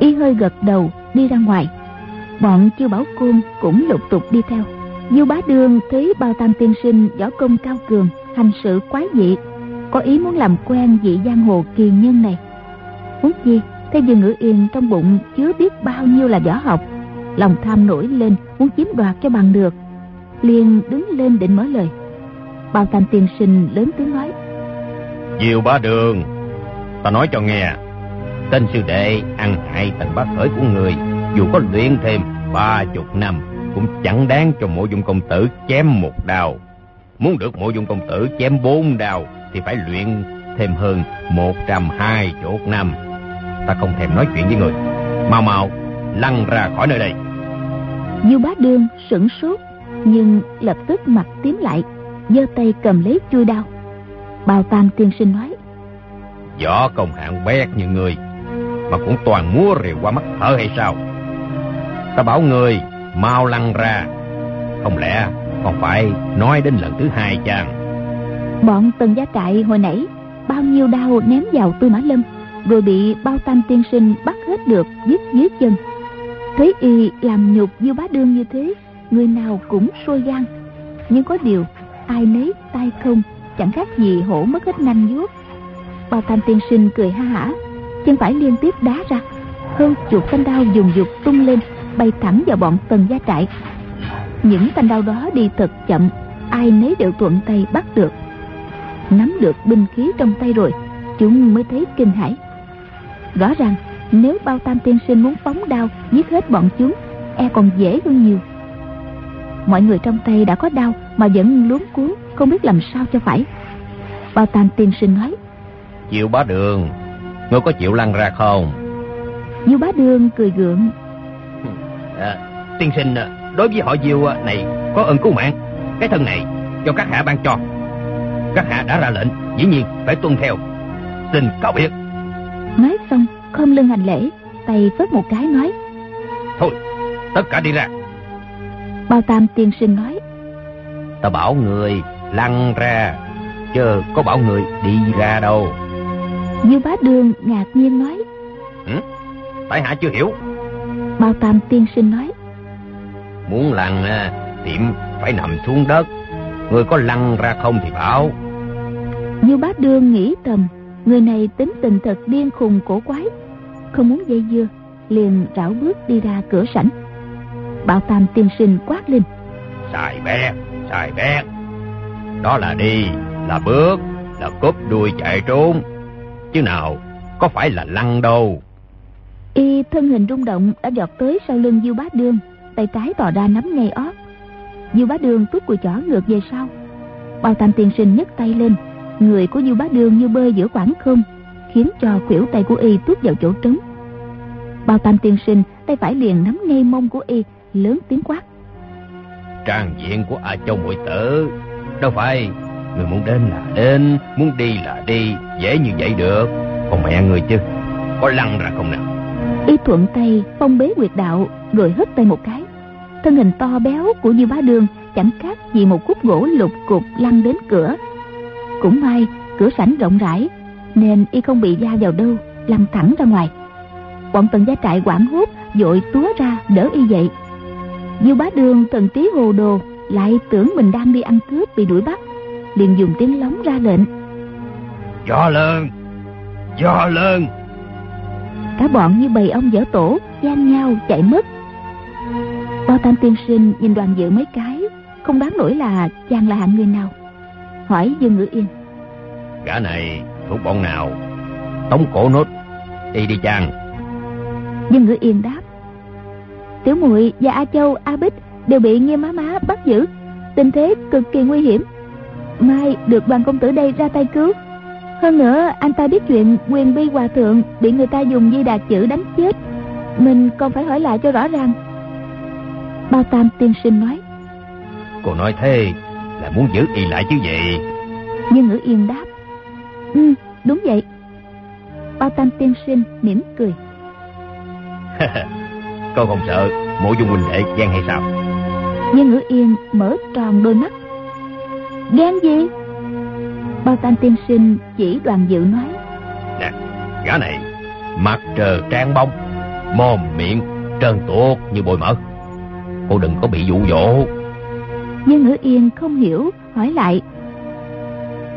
Y hơi gật đầu đi ra ngoài. Bọn chiêu bảo côn cũng lục tục đi theo. Du bá đương thấy bao tam tiên sinh võ công cao cường hành sự quái dị có ý muốn làm quen vị giang hồ kỳ nhân này. Huống chi thấy dương ngữ yên trong bụng chứa biết bao nhiêu là võ học. Lòng tham nổi lên, muốn chiếm đoạt cho bằng được. Liền đứng lên định mở lời. Bao tam tiên sinh lớn tiếng nói. Diều ba đường, ta nói cho nghe. Tên sư đệ ăn hại tầng bác khởi của người, dù có luyện thêm ba chục năm, cũng chẳng đáng cho mộ dung công tử chém một đào muốn được mộ dung công tử chém bốn đào thì phải luyện thêm hơn một trăm hai chục năm. Ta không thèm nói chuyện với người. Mau mau lăn ra khỏi nơi đây. Du bá đương sửng sốt nhưng lập tức mặt tím lại giơ tay cầm lấy chui đao. Bao tam tiên sinh nói võ công hạng bét như người mà cũng toàn múa rìu qua mắt thở hay sao? Ta bảo người mau lăn ra. Không lẽ còn phải nói đến lần thứ hai chăng bọn tần gia trại hồi nãy, bao nhiêu đao ném vào tư mã lâm, rồi bị bao tam tiên sinh bắt hết được dứt dưới chân. Thấy y làm nhục như bá đương như thế, người nào cũng sôi gan. Nhưng có điều, ai nấy tay không, chẳng khác gì hổ mất hết nanh vuốt. Bao tam tiên sinh cười ha hả, chân phải liên tiếp đá ra, hơn chục thanh đao dùng dục tung lên, bay thẳng vào bọn tần gia trại. Những thanh đao đó đi thật chậm, ai nấy đều thuận tay bắt được nắm được binh khí trong tay rồi chúng mới thấy kinh hãi. Rõ ràng nếu bao tam tiên sinh muốn phóng đao giết hết bọn chúng e còn dễ hơn nhiều. Mọi người trong tay đã có đau mà vẫn luống cuốn không biết làm sao cho phải. Bao tam tiên sinh nói chịu bá đường ngươi có chịu lăn ra không? Diêu bá đường cười gượng à, tiên sinh đối với họ diêu này có ơn cứu mạng. Cái thân này cho các hạ ban cho các hạ đã ra lệnh dĩ nhiên phải tuân theo. Xin cáo biệt. Nói xong khom lưng hành lễ tay phất một cái nói thôi tất cả đi ra. Bao tam tiên sinh nói ta bảo người lăn ra chứ có bảo người đi ra đâu. Như bá đường ngạc nhiên nói ừ? tại hạ chưa hiểu. Bao tam tiên sinh nói muốn lăn thì phải nằm xuống đất. Người có lăn ra không thì bảo như bá đường nghĩ thầm người này tính tình thật điên khùng cổ quái. Không muốn dây dưa liền rảo bước đi ra cửa sảnh. Bảo tam tiên sinh quát lên. Xài bét xài bét đó là đi là bước là cúp đuôi chạy trốn. Chứ nào có phải là lăn đâu? Y thân hình rung động đã giọt tới sau lưng diêu bá đương tay trái tỏ ra nắm ngay ót. Diêu bá đương tuốt cùi chỏ ngược về sau. Bao tam tiên sinh nhấc tay lên người của diêu bá đương như bơi giữa khoảng không khiến cho khuỷu tay của y tuốt vào chỗ trống. Bao tam tiên sinh tay phải liền nắm ngay mông của y lớn tiếng quát. Trang diện của a châu muội tử đâu phải người muốn đến là đến muốn đi là đi dễ như vậy được. Còn mẹ người chứ có lăn ra không nào? Y thuận tay phong bế quyệt đạo rồi hất tay một cái. Thân hình to béo của như bá đường chẳng khác gì một khúc gỗ lục cục lăn đến cửa cũng may cửa sảnh rộng rãi nên y không bị da vào đâu lăn thẳng ra ngoài. Bọn tần gia trại quảng hốt dội túa ra đỡ y dậy. Diêu bá đường thần trí hồ đồ lại tưởng mình đang đi ăn cướp bị đuổi bắt liền dùng tiếng lóng ra lệnh. Gió lớn gió lớn. Cả bọn như bầy ong dở tổ gian nhau chạy mất. Bao tam tiên sinh nhìn đoàn dự mấy cái không đoán nổi là chàng là hạng người nào hỏi dương ngữ yên. Gã này thuộc bọn nào? Tống cổ nốt đi đi chàng dương ngữ yên đáp. Tiểu muội và a châu a bích đều bị nghiêm má má bắt giữ. Tình thế cực kỳ nguy hiểm. Mai được đoàn công tử đây ra tay cứu. Hơn nữa anh ta biết chuyện quyền bi hòa thượng Bị người ta dùng di đạt chữ đánh chết. Mình còn phải hỏi lại cho rõ ràng. Bao Tam tiên sinh nói. Cô nói thế là muốn giữ y lại chứ gì? Nhưng ngữ yên đáp Ừ đúng vậy. Bao Tam tiên sinh mỉm cười. Cô không sợ mộ dung huynh đệ ghen hay sao? Nhưng ngữ yên mở tròn đôi mắt. Ghen gì? Bao Tam tiên sinh chỉ đoàn dự nói. Nè gã này Mặt trờ trang bông Mồm miệng trơn tuột như bồi mỡ. Cô đừng có bị dụ dỗ nhưng ngữ yên không hiểu, Hỏi lại.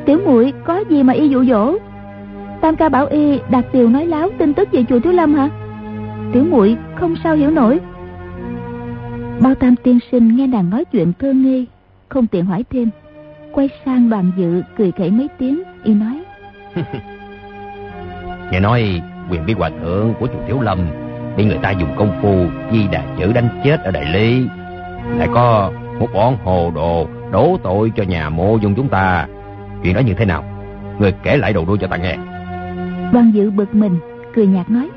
Tiểu muội, có gì mà y dụ dỗ? Tam ca bảo y đặt tiều nói láo tin tức về chùa Thiếu Lâm hả? Tiểu muội, không sao hiểu nổi. Bao tam tiên sinh nghe nàng nói chuyện cơ nghi, Không tiện hỏi thêm. Quay sang đoàn dự, cười khẩy mấy tiếng, Y nói. Nghe nói, quyền bí hòa thượng của chùa Thiếu Lâm Bị người ta dùng công phu Di đà chữ đánh chết ở Đại Lý. Lại có một bọn hồ đồ Đổ tội cho nhà mộ dung chúng ta. Chuyện đó như thế nào? Người kể lại đầu đuôi cho ta nghe. Đoàn dự bực mình Cười nhạt nói.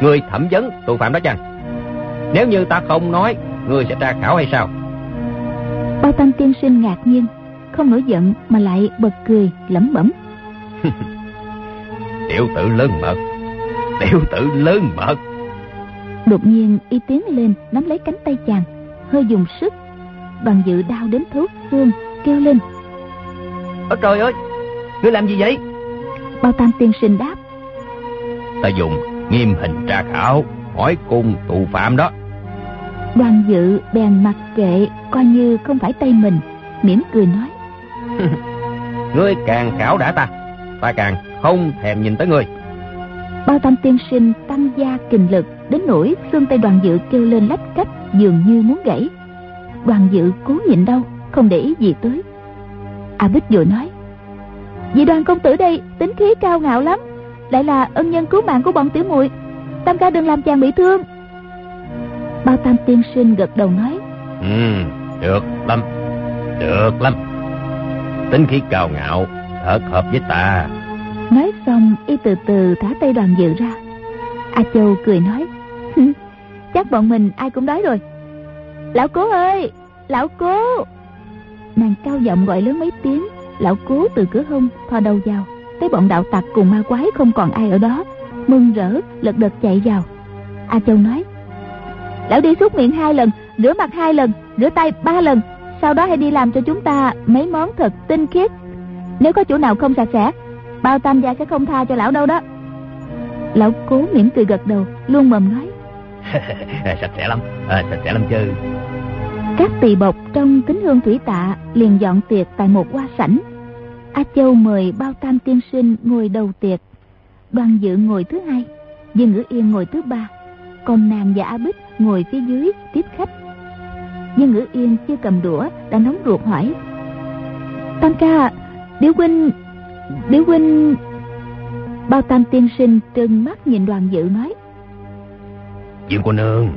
Người thẩm vấn tội phạm đó chăng? Nếu như ta không nói Người sẽ tra khảo hay sao? Bao tam tiên sinh ngạc nhiên Không nổi giận mà lại bật cười lẩm bẩm. Tiểu tử lớn mật Tiểu tử lớn mật Đột nhiên y tiến lên Nắm lấy cánh tay chàng Hơi dùng sức Đoàn dự đau đến thấu xương Kêu lên. Ôi trời ơi Ngươi làm gì vậy? Bao tam tiên sinh đáp. Ta dùng nghiêm hình tra khảo Hỏi cung tù phạm đó. Đoàn dự bèn mặc kệ Coi như không phải tay mình mỉm cười nói. Ngươi càng khảo đã ta Ta càng không thèm nhìn tới ngươi. Bao tam tiên sinh tăng gia kình lực Đến nỗi xương tay đoàn dự kêu lên lách cách Dường như muốn gãy. Đoàn dự cố nhịn đau Không để ý gì tới. A Bích vội nói Vị đoàn công tử đây tính khí cao ngạo lắm Lại là ân nhân cứu mạng của bọn tiểu muội Tam ca đừng làm chàng bị thương. Bao tam tiên sinh gật đầu nói Ừ được lắm Được lắm. Tính khí cao ngạo Thật hợp với ta. Nói xong y từ từ thả tay đoàn dự ra. A Châu cười nói Chắc bọn mình ai cũng đói rồi. Lão cố ơi, Lão cố. Nàng cao giọng gọi lớn mấy tiếng. Lão cố từ cửa hông thò đầu vào. Thấy bọn đạo tặc cùng ma quái không còn ai ở đó, Mừng rỡ, lật đật chạy vào. A Châu nói, Lão đi súc miệng hai lần, Rửa mặt hai lần, Rửa tay ba lần, Sau đó hãy đi làm cho chúng ta mấy món thật tinh khiết. Nếu có chỗ nào không sạch sẽ, Bao tam gia sẽ không tha cho lão đâu đó. Lão cố mỉm cười gật đầu, Luôn mầm nói Ờ, sạch sẽ lắm. À, Sạch sẽ lắm chứ. Các tỳ bộc trong kính hương thủy tạ Liền dọn tiệc tại một hoa sảnh. A Châu mời bao tam tiên sinh ngồi đầu tiệc. Đoàn dự ngồi thứ hai Dương Ngữ Yên ngồi thứ ba Còn nàng và A Bích ngồi phía dưới tiếp khách. Dương Ngữ Yên chưa cầm đũa Đã nóng ruột hỏi. Tam ca Điếu huynh Điếu huynh Bao tam tiên sinh trừng mắt nhìn đoàn dự nói. Dương cô nương.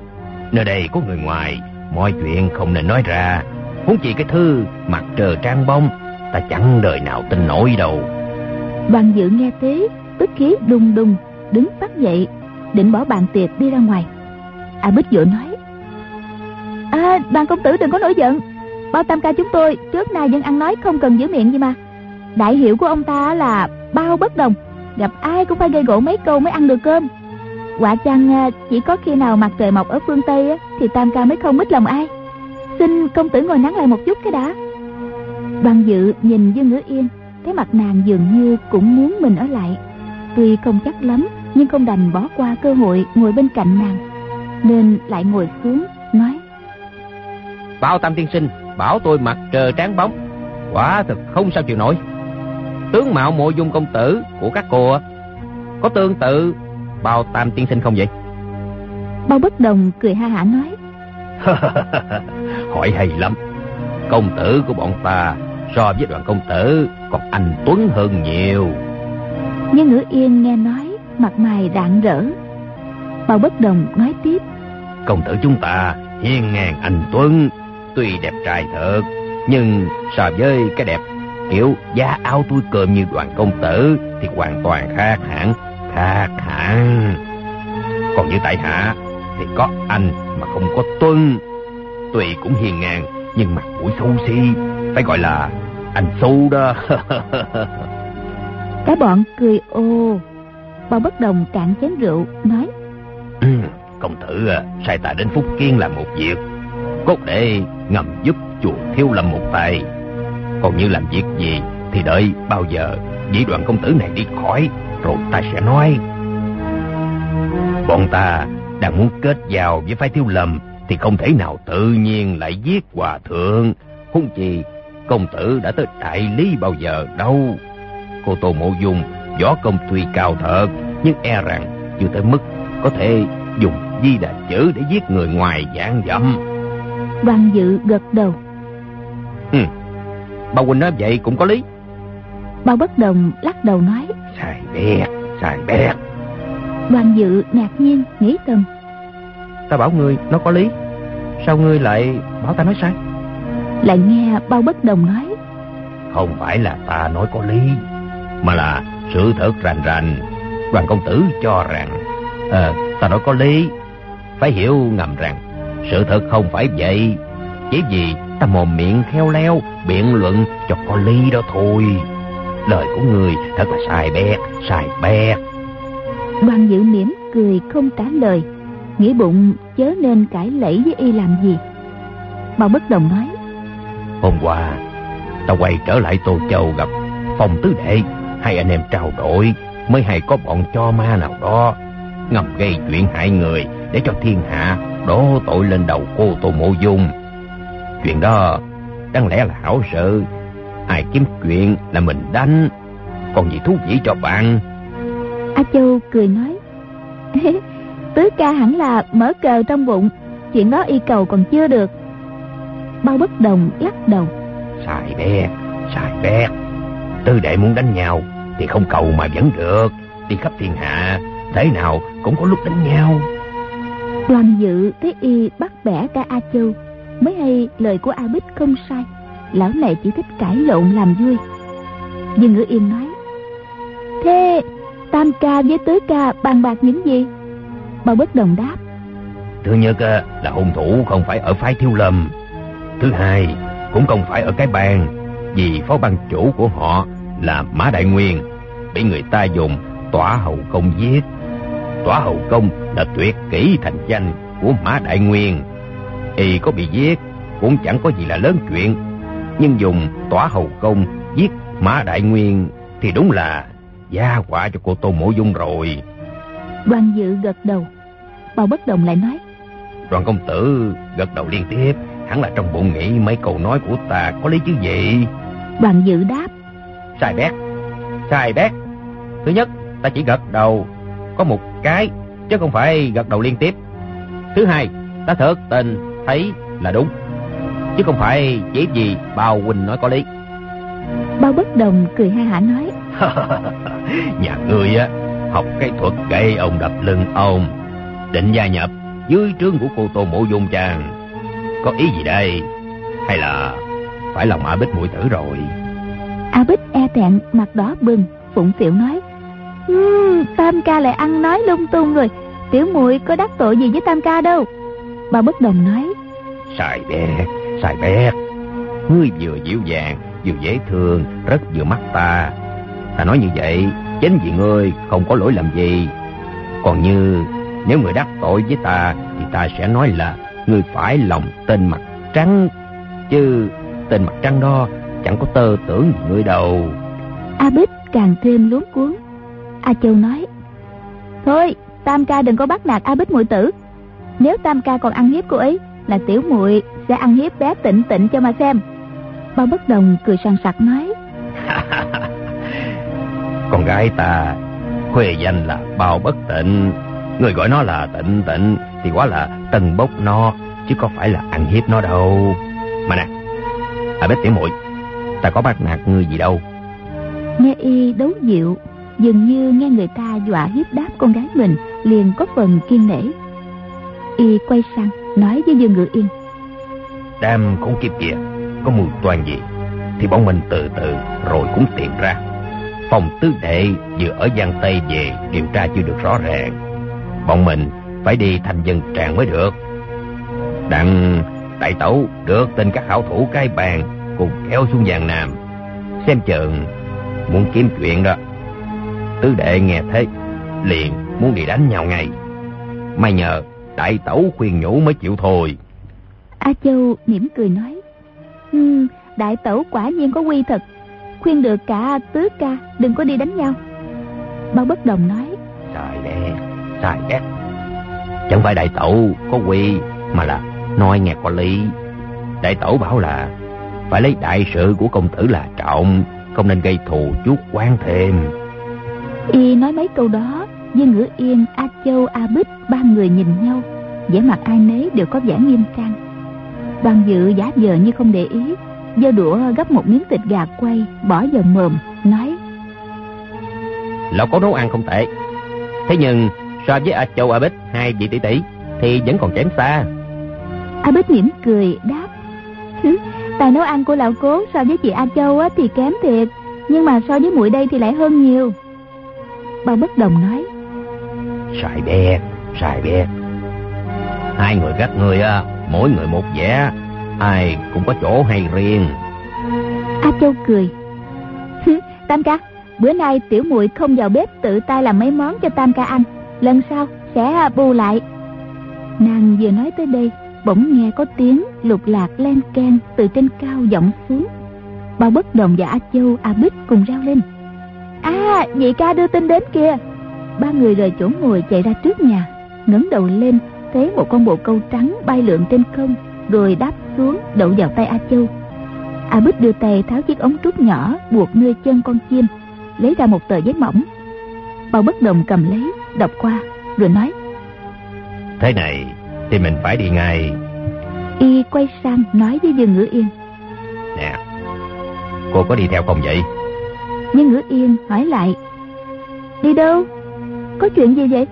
Nơi đây có người ngoài, Mọi chuyện không nên nói ra. Huống chỉ cái thư mặt trời trang bông, Ta chẳng đời nào tin nổi đâu. Đoàn dự nghe thế, Tức khí đùng đùng, Đứng phát dậy, Định bỏ bàn tiệc đi ra ngoài. A Bích vội nói À đoàn công tử đừng có nổi giận. Bao tam ca chúng tôi trước nay vẫn ăn nói không cần giữ miệng gì mà. Đại hiệu của ông ta là bao bất đồng. Gặp ai cũng phải gây gỗ mấy câu mới ăn được cơm. Quả chăng à, chỉ có khi nào mặt trời mọc ở phương Tây Thì tam ca mới không mít lòng ai? Xin công tử ngồi nắng lại một chút cái đã. Đoàn dự nhìn Dương Ngữ Yên, thấy mặt nàng dường như cũng muốn mình ở lại. Tuy không chắc lắm, Nhưng không đành bỏ qua cơ hội ngồi bên cạnh nàng, Nên lại ngồi xuống, Nói. Bao tam tiên sinh, Bảo tôi mặt trời tráng bóng. Quả thực không sao chịu nổi. Tướng mạo mộ dung công tử của các cô Có tương tự Bao tam tiên sinh không vậy? Bao bất đồng cười ha hả nói. Hỏi hay lắm. Công tử của bọn ta So với đoàn công tử Còn anh Tuấn hơn nhiều. Nhưng ngữ yên nghe nói Mặt mày rạng rỡ. Bao bất đồng nói tiếp. Công tử chúng ta hiên ngang anh Tuấn Tuy đẹp trai thật Nhưng so với cái đẹp kiểu da áo túi cơm như đoàn công tử thì hoàn toàn khác hẳn, khác hẳn. Còn như tại hạ thì có anh mà không có tuân. Tuy cũng hiền ngang nhưng mặt mũi xấu xí, phải gọi là anh xấu đó. Cả bọn cười ô. Bao bất đồng cạn chén rượu, nói. Ừ, công tử à, sai ta đến Phúc Kiên làm một việc. Cốt để ngầm giúp chùa thiếu lâm một tay. Còn như làm việc gì thì đợi bao giờ vị đoàn công tử này đi khỏi rồi ta sẽ nói. Bọn ta đang muốn kết giao với phái thiếu lâm thì không thể nào tự nhiên lại giết hòa thượng. Hung chi công tử đã tới đại lý bao giờ đâu. Cô Tô Mộ Dung võ công tuy cao thật nhưng e rằng chưa tới mức có thể dùng di đà chữ để giết người ngoài dạng dâm. Đoàn dự gật đầu. Ừ, bà Quỳnh nói vậy cũng có lý. Bao bất đồng lắc đầu nói. Xài bẹt, xài bẹt. Đoàn dự ngạc nhiên, nghĩ thầm. Ta bảo ngươi nó có lý. Sao ngươi lại bảo ta nói sai? Lại nghe bao bất đồng nói. Không phải là ta nói có lý, mà là sự thật rành rành. Đoàn công tử cho rằng, à, ta nói có lý. Phải hiểu ngầm rằng, sự thật không phải vậy. Chỉ vì ta mồm miệng khéo léo, biện luận cho có lý đó thôi. Lời của người thật là sai bét, sai bét. Đoàn dự mỉm cười không trả lời. Nghĩ bụng chớ nên cãi lẫy với y làm gì. Bao bất đồng nói. Hôm qua Ta quay trở lại Tô Châu gặp Phong Tứ Đệ. Hai anh em trao đổi Mới hay có bọn cho ma nào đó. Ngầm gây chuyện hại người Để cho thiên hạ đổ tội lên đầu cô Tô Mộ Dung. Chuyện đó Đáng lẽ là hảo sự Ai kiếm chuyện là mình đánh. Còn gì thú vị cho bạn? A Châu cười nói Tứ ca hẳn là mở cờ trong bụng Chuyện đó y cầu còn chưa được. Bao bất đồng lắc đầu. Xài bét, xài bét Tư đệ muốn đánh nhau Thì không cầu mà vẫn được. Đi khắp thiên hạ Thế nào cũng có lúc đánh nhau. Đoàn dự thấy y bắt bẻ cả A Châu. Mới hay lời của A Bích không sai Lão này chỉ thích cãi lộn làm vui. Nhưng ngữ yên nói, Thế, Tam ca với tứ ca bàn bạc những gì? Bao bất đồng đáp, Thứ nhất ờ, là hung thủ không phải ở phái thiếu lâm. Thứ hai, cũng không phải ở cái bàn Vì phó ban chủ của họ là Mã Đại Nguyên, Bị người ta dùng tỏa hầu công giết. Tỏa hầu công là tuyệt kỹ thành danh của Mã Đại Nguyên. Y có bị giết cũng chẳng có gì là lớn chuyện nhưng dùng tỏa hầu công giết Mã Đại Nguyên Thì đúng là gia quả cho cô Tô Mộ Dung rồi. Đoàn dự gật đầu. Bao bất đồng lại nói. Đoàn công tử gật đầu liên tiếp. Hẳn là trong bụng nghĩ mấy câu nói của ta có lý chứ gì? Đoàn dự đáp. Sai bét Sai bét. Thứ nhất ta chỉ gật đầu Có một cái Chứ không phải gật đầu liên tiếp. Thứ hai ta thật tình thấy là đúng Chứ không phải chỉ gì bao huynh nói có lý. Bao bất đồng cười hai hả nói. Nhà ngươi á Học cái thuật gây ông đập lưng ông Định gia nhập dưới trướng của cô Tô Mộ Dung chàng. Có ý gì đây? Hay là phải lòng A Bích muội tử rồi? A Bích e thẹn mặt đỏ bừng Phụng phịu nói. Um, Tam ca lại ăn nói lung tung rồi. Tiểu muội có đắc tội gì với Tam ca đâu? Bà bất đồng nói. Xài bét, xài bét. Ngươi vừa dịu dàng, vừa dễ thương Rất vừa mắt ta. Ta nói như vậy Chính vì ngươi không có lỗi làm gì. Còn như nếu người đắc tội với ta Thì ta sẽ nói là Ngươi phải lòng tên mặt trắng. Chứ tên mặt trắng đó Chẳng có tơ tưởng gì ngươi đâu. A Bích càng thêm luống cuốn A Châu nói Thôi Tam ca đừng có bắt nạt A Bích muội tử. Nếu Tam ca còn ăn hiếp cô ấy là tiểu muội sẽ ăn hiếp bé tịnh tịnh cho mà xem. Bao bất đồng cười sằng sặc nói. Con gái ta Khuê danh là bao bất tịnh. Người gọi nó là tịnh tịnh Thì quá là tần bốc no Chứ có phải là ăn hiếp nó đâu. Mà nè À bếp tiểu muội Ta có bắt nạt ngươi gì đâu. Nghe y đấu dịu Dường như nghe người ta dọa hiếp đáp con gái mình Liền có phần kiên nể. Y quay sang Nói với Dương Ngự Yên Đam khốn kiếp kìa Có mùi toàn gì thì bọn mình từ từ rồi cũng tìm ra. Phòng tứ đệ vừa ở Giang Tây về điều tra chưa được rõ ràng. Bọn mình phải đi thành dân tràng mới được. Đặng đại tẩu được tên các hảo thủ cái bàn cùng kéo xuống Giang Nam. Xem chừng muốn kiếm chuyện đó. Tứ đệ nghe thế, liền muốn đi đánh nhau ngay. May nhờ đại tẩu khuyên nhủ mới chịu thôi. A Châu mỉm cười nói. Ừ, đại tẩu quả nhiên có quy thật. Khuyên được cả tứ ca đừng có đi đánh nhau. Bao bất đồng nói. Sai đét, sai đét. Chẳng phải đại tẩu có quy mà là nói nghe có lý. Đại tẩu bảo là phải lấy đại sự của công tử là trọng, không nên gây thù chuốc quan thêm. Y nói mấy câu đó, Dương Ngữ Yên, A Châu, A Bích ba người nhìn nhau, vẻ mặt ai nấy đều có vẻ nghiêm trang. Đoàn dự giả vờ như không để ý, giơ đũa gấp một miếng thịt gà quay, bỏ vào mồm, nói: Lão có nấu ăn không tệ, thế nhưng so với A Châu A Bích hai vị tỷ tỷ thì vẫn còn kém xa. A Bích mỉm cười đáp: Tài nấu ăn của lão cố so với chị A Châu á, thì kém thiệt, nhưng mà so với muội đây thì lại hơn nhiều. Bao bất đồng nói: Xài bè, xài bè. Hai người các người á, mỗi người một vẻ, ai cũng có chỗ hay riêng. A Châu cười. Tam ca, bữa nay tiểu muội không vào bếp tự tay làm mấy món cho Tam ca ăn, lần sau sẽ à, bù lại. Nàng vừa nói tới đây, bỗng nghe có tiếng lục lạc len keng từ trên cao vọng xuống. Bao bất đồng và A Châu, A Bích cùng reo lên. À, nhị ca đưa tin đến kìa. Ba người rời chỗ ngồi chạy ra trước nhà, ngẩng đầu lên thấy một con bồ câu trắng bay lượn trên không, rồi đáp xuống đậu vào tay A Châu. A Bích đưa tay tháo chiếc ống trúc nhỏ buộc nơi chân con chim, lấy ra một tờ giấy mỏng. Bao bất đồng cầm lấy, đọc qua, rồi nói. Thế này thì mình phải đi ngay. Y quay sang nói với Dương Ngữ Yên. Nè, cô có đi theo không vậy? Dương Ngữ Yên hỏi lại. Đi đâu? Có chuyện gì vậy?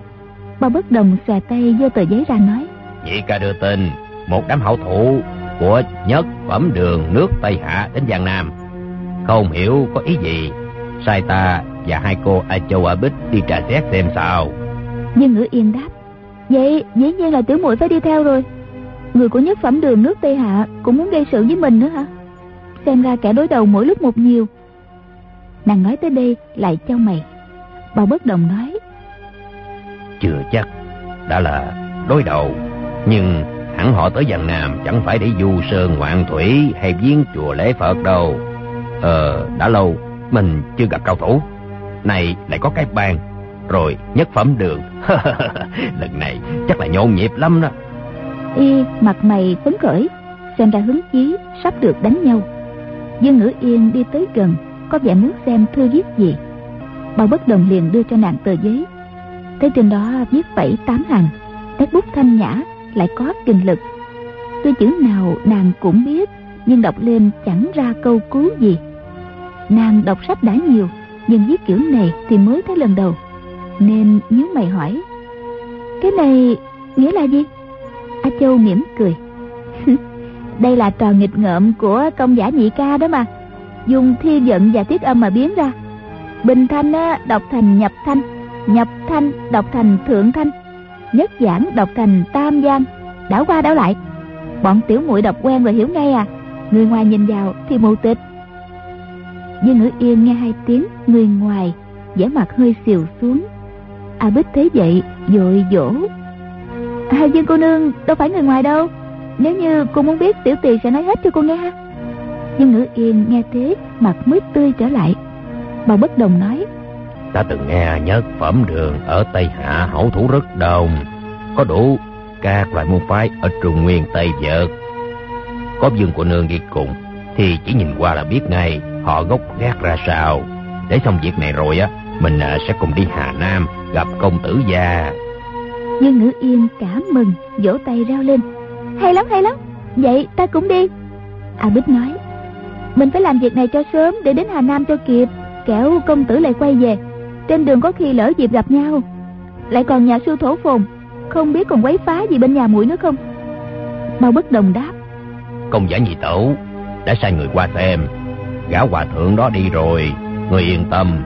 Bao bất đồng xòe tay giơ tờ giấy ra nói. Nhị ca đưa tin, một đám hảo thủ của nhất phẩm đường nước Tây Hạ đến Giang Nam. Không hiểu có ý gì, sai ta và hai cô A Châu A Bích đi trà xét xem sao. Dương Ngữ Yên đáp. Vậy dĩ nhiên là tiểu muội phải đi theo rồi. Người của nhất phẩm đường nước Tây Hạ cũng muốn gây sự với mình nữa hả? Xem ra kẻ đối đầu mỗi lúc một nhiều. Nàng nói tới đây lại trao mày. Bao bất đồng nói. Chưa chắc đã là đối đầu, nhưng hẳn họ tới Giang Nam chẳng phải để du sơn ngoạn thủy hay viếng chùa lễ Phật đâu. Ờ, đã lâu mình chưa gặp cao thủ. Này lại có cái bàn, rồi nhất phẩm đường. Lần này chắc là nhộn nhịp lắm đó. Y mặt mày phấn khởi, xem ra hứng chí sắp được đánh nhau. Dương Ngữ Yên đi tới gần, có vẻ muốn xem thư viết gì. Bao bất đồng liền đưa cho nàng tờ giấy. Thấy trên đó viết bảy tám hàng, nét bút thanh nhã, lại có kinh lực. Tuy chữ nào nàng cũng biết, nhưng đọc lên chẳng ra câu cứu gì. Nàng đọc sách đã nhiều, nhưng viết kiểu này thì mới thấy lần đầu. Nên nhíu mày hỏi, cái này nghĩa là gì? A Châu mỉm cười. Đây là trò nghịch ngợm của công giả nhị ca đó mà. Dùng thi vận và tiết âm mà biến ra. Bình thanh á, đọc thành nhập thanh, nhập thanh đọc thành thượng thanh, nhất giảng đọc thành tam giang, đảo qua đảo lại. Bọn tiểu muội đọc quen rồi hiểu ngay à. Người ngoài nhìn vào thì mù tịch. Dương Ngữ Yên nghe hai tiếng người ngoài, vẻ mặt hơi xìu xuống. A Bích thấy vậy, vội dỗ hai à, Dương cô nương đâu phải người ngoài đâu Nếu như cô muốn biết tiểu tỳ sẽ nói hết cho cô nghe ha Dương ngữ yên nghe thế Mặt mới tươi trở lại Bà bất đồng nói Ta từng nghe nhất phẩm đường Ở Tây Hạ hậu thủ rất đông Có đủ các loại môn phái Ở Trung Nguyên, Tây Vợt. Có dương của nương đi cùng, Thì chỉ nhìn qua là biết ngay Họ gốc gác ra sao. Để xong việc này rồi á, Mình à, sẽ cùng đi Hà Nam Gặp công tử già. Nhưng Ngữ Yên cảm mừng, vỗ tay reo lên. Hay lắm hay lắm. Vậy ta cũng đi. A Bích nói, Mình phải làm việc này cho sớm để đến Hà Nam cho kịp, Kẻo công tử lại quay về. Trên đường có khi lỡ dịp gặp nhau Lại còn nhà sư thổ phồn Không biết còn quấy phá gì bên nhà mũi nữa không Bao bất đồng đáp Công giả nhị tẩu Đã sai người qua xem Gã hòa thượng đó đi rồi, người yên tâm.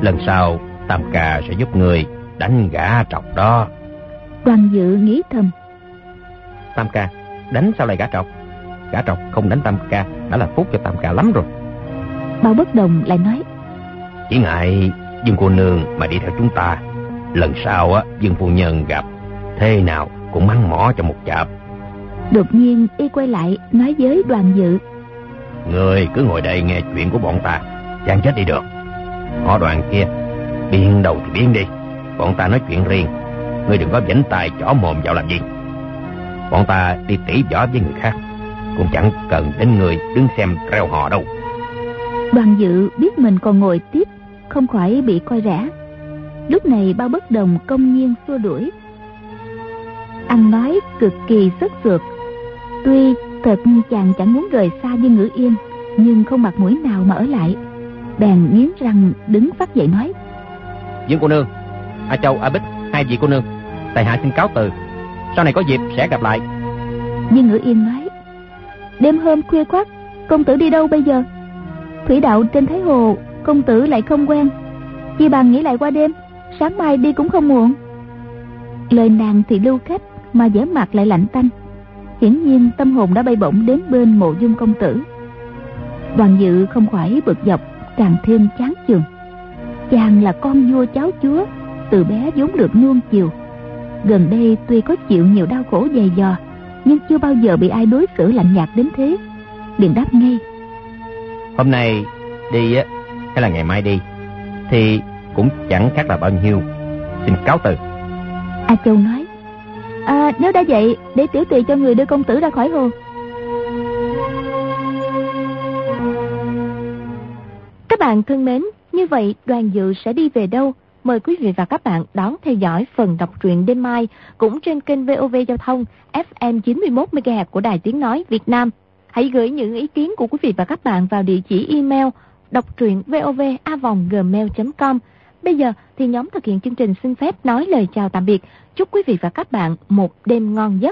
Lần sau, Tam ca sẽ giúp người đánh gã trọc đó. Đoàn dự nghĩ thầm. Tam ca, đánh sao lại gã trọc? Gã trọc không đánh Tam ca đã là phúc cho Tam ca lắm rồi. Bao bất đồng lại nói. Chỉ ngại Dương cô nương mà đi theo chúng ta. Lần sau á, Dương phu nhân gặp, thế nào cũng mắng mỏ cho một chạp. Đột nhiên y quay lại nói với đoàn dự. Người cứ ngồi đây nghe chuyện của bọn ta, chẳng chết đi được. Họ đoàn kia, biên đầu thì biên đi. Bọn ta nói chuyện riêng, người đừng có vảnh tài chỏ mồm vào làm gì. Bọn ta đi tỉ võ với người khác, cũng chẳng cần đến người đứng xem reo hò đâu. Đoàn dự biết mình còn ngồi tiếp, không khỏi bị coi rẻ. Lúc này bao bất đồng công nhiên xua đuổi. Ăn nói cực kỳ sức sượt. Tuy thật chàng chẳng muốn rời xa Dương Ngữ Yên, nhưng không mặt mũi nào mà ở lại. Bèn nghiến răng đứng phát dậy nói. Dương cô nương, A Châu, A Bích, hai vị cô nương, tại hạ xin cáo từ. Sau này có dịp sẽ gặp lại. Dương Ngữ Yên nói. Đêm hôm khuya khoắt, công tử đi đâu bây giờ? Thủy đạo trên Thái Hồ, công tử lại không quen. Chi bằng nghĩ lại qua đêm, sáng mai đi cũng không muộn. Lời nàng thì lưu khách mà vẻ mặt lại lạnh tanh. Hiển nhiên tâm hồn đã bay bổng đến bên mộ dung công tử. Đoàn dự không khỏi bực dọc, càng thêm chán chường. Chàng là con vua cháu chúa, từ bé vốn được nuông chiều. Gần đây tuy có chịu nhiều đau khổ dày dò, nhưng chưa bao giờ bị ai đối xử lạnh nhạt đến thế. Liền đáp ngay. Hôm nay đi á, hay là ngày mai đi, thì cũng chẳng khác là bao nhiêu. Xin cáo từ. A Châu nói. À, nếu đã vậy, để tiểu tùy cho người đưa công tử ra khỏi hồ. Các bạn thân mến, như vậy đoàn dự sẽ đi về đâu? Mời quý vị và các bạn đón theo dõi phần đọc truyện đêm mai cũng trên kênh VOV Giao thông FM 91MHz của Đài Tiếng Nói Việt Nam. Hãy gửi những ý kiến của quý vị và các bạn vào địa chỉ email đọc truyện vovavonggmail.com. Bây giờ thì nhóm thực hiện chương trình xin phép nói lời chào tạm biệt. Chúc quý vị và các bạn một đêm ngon giấc.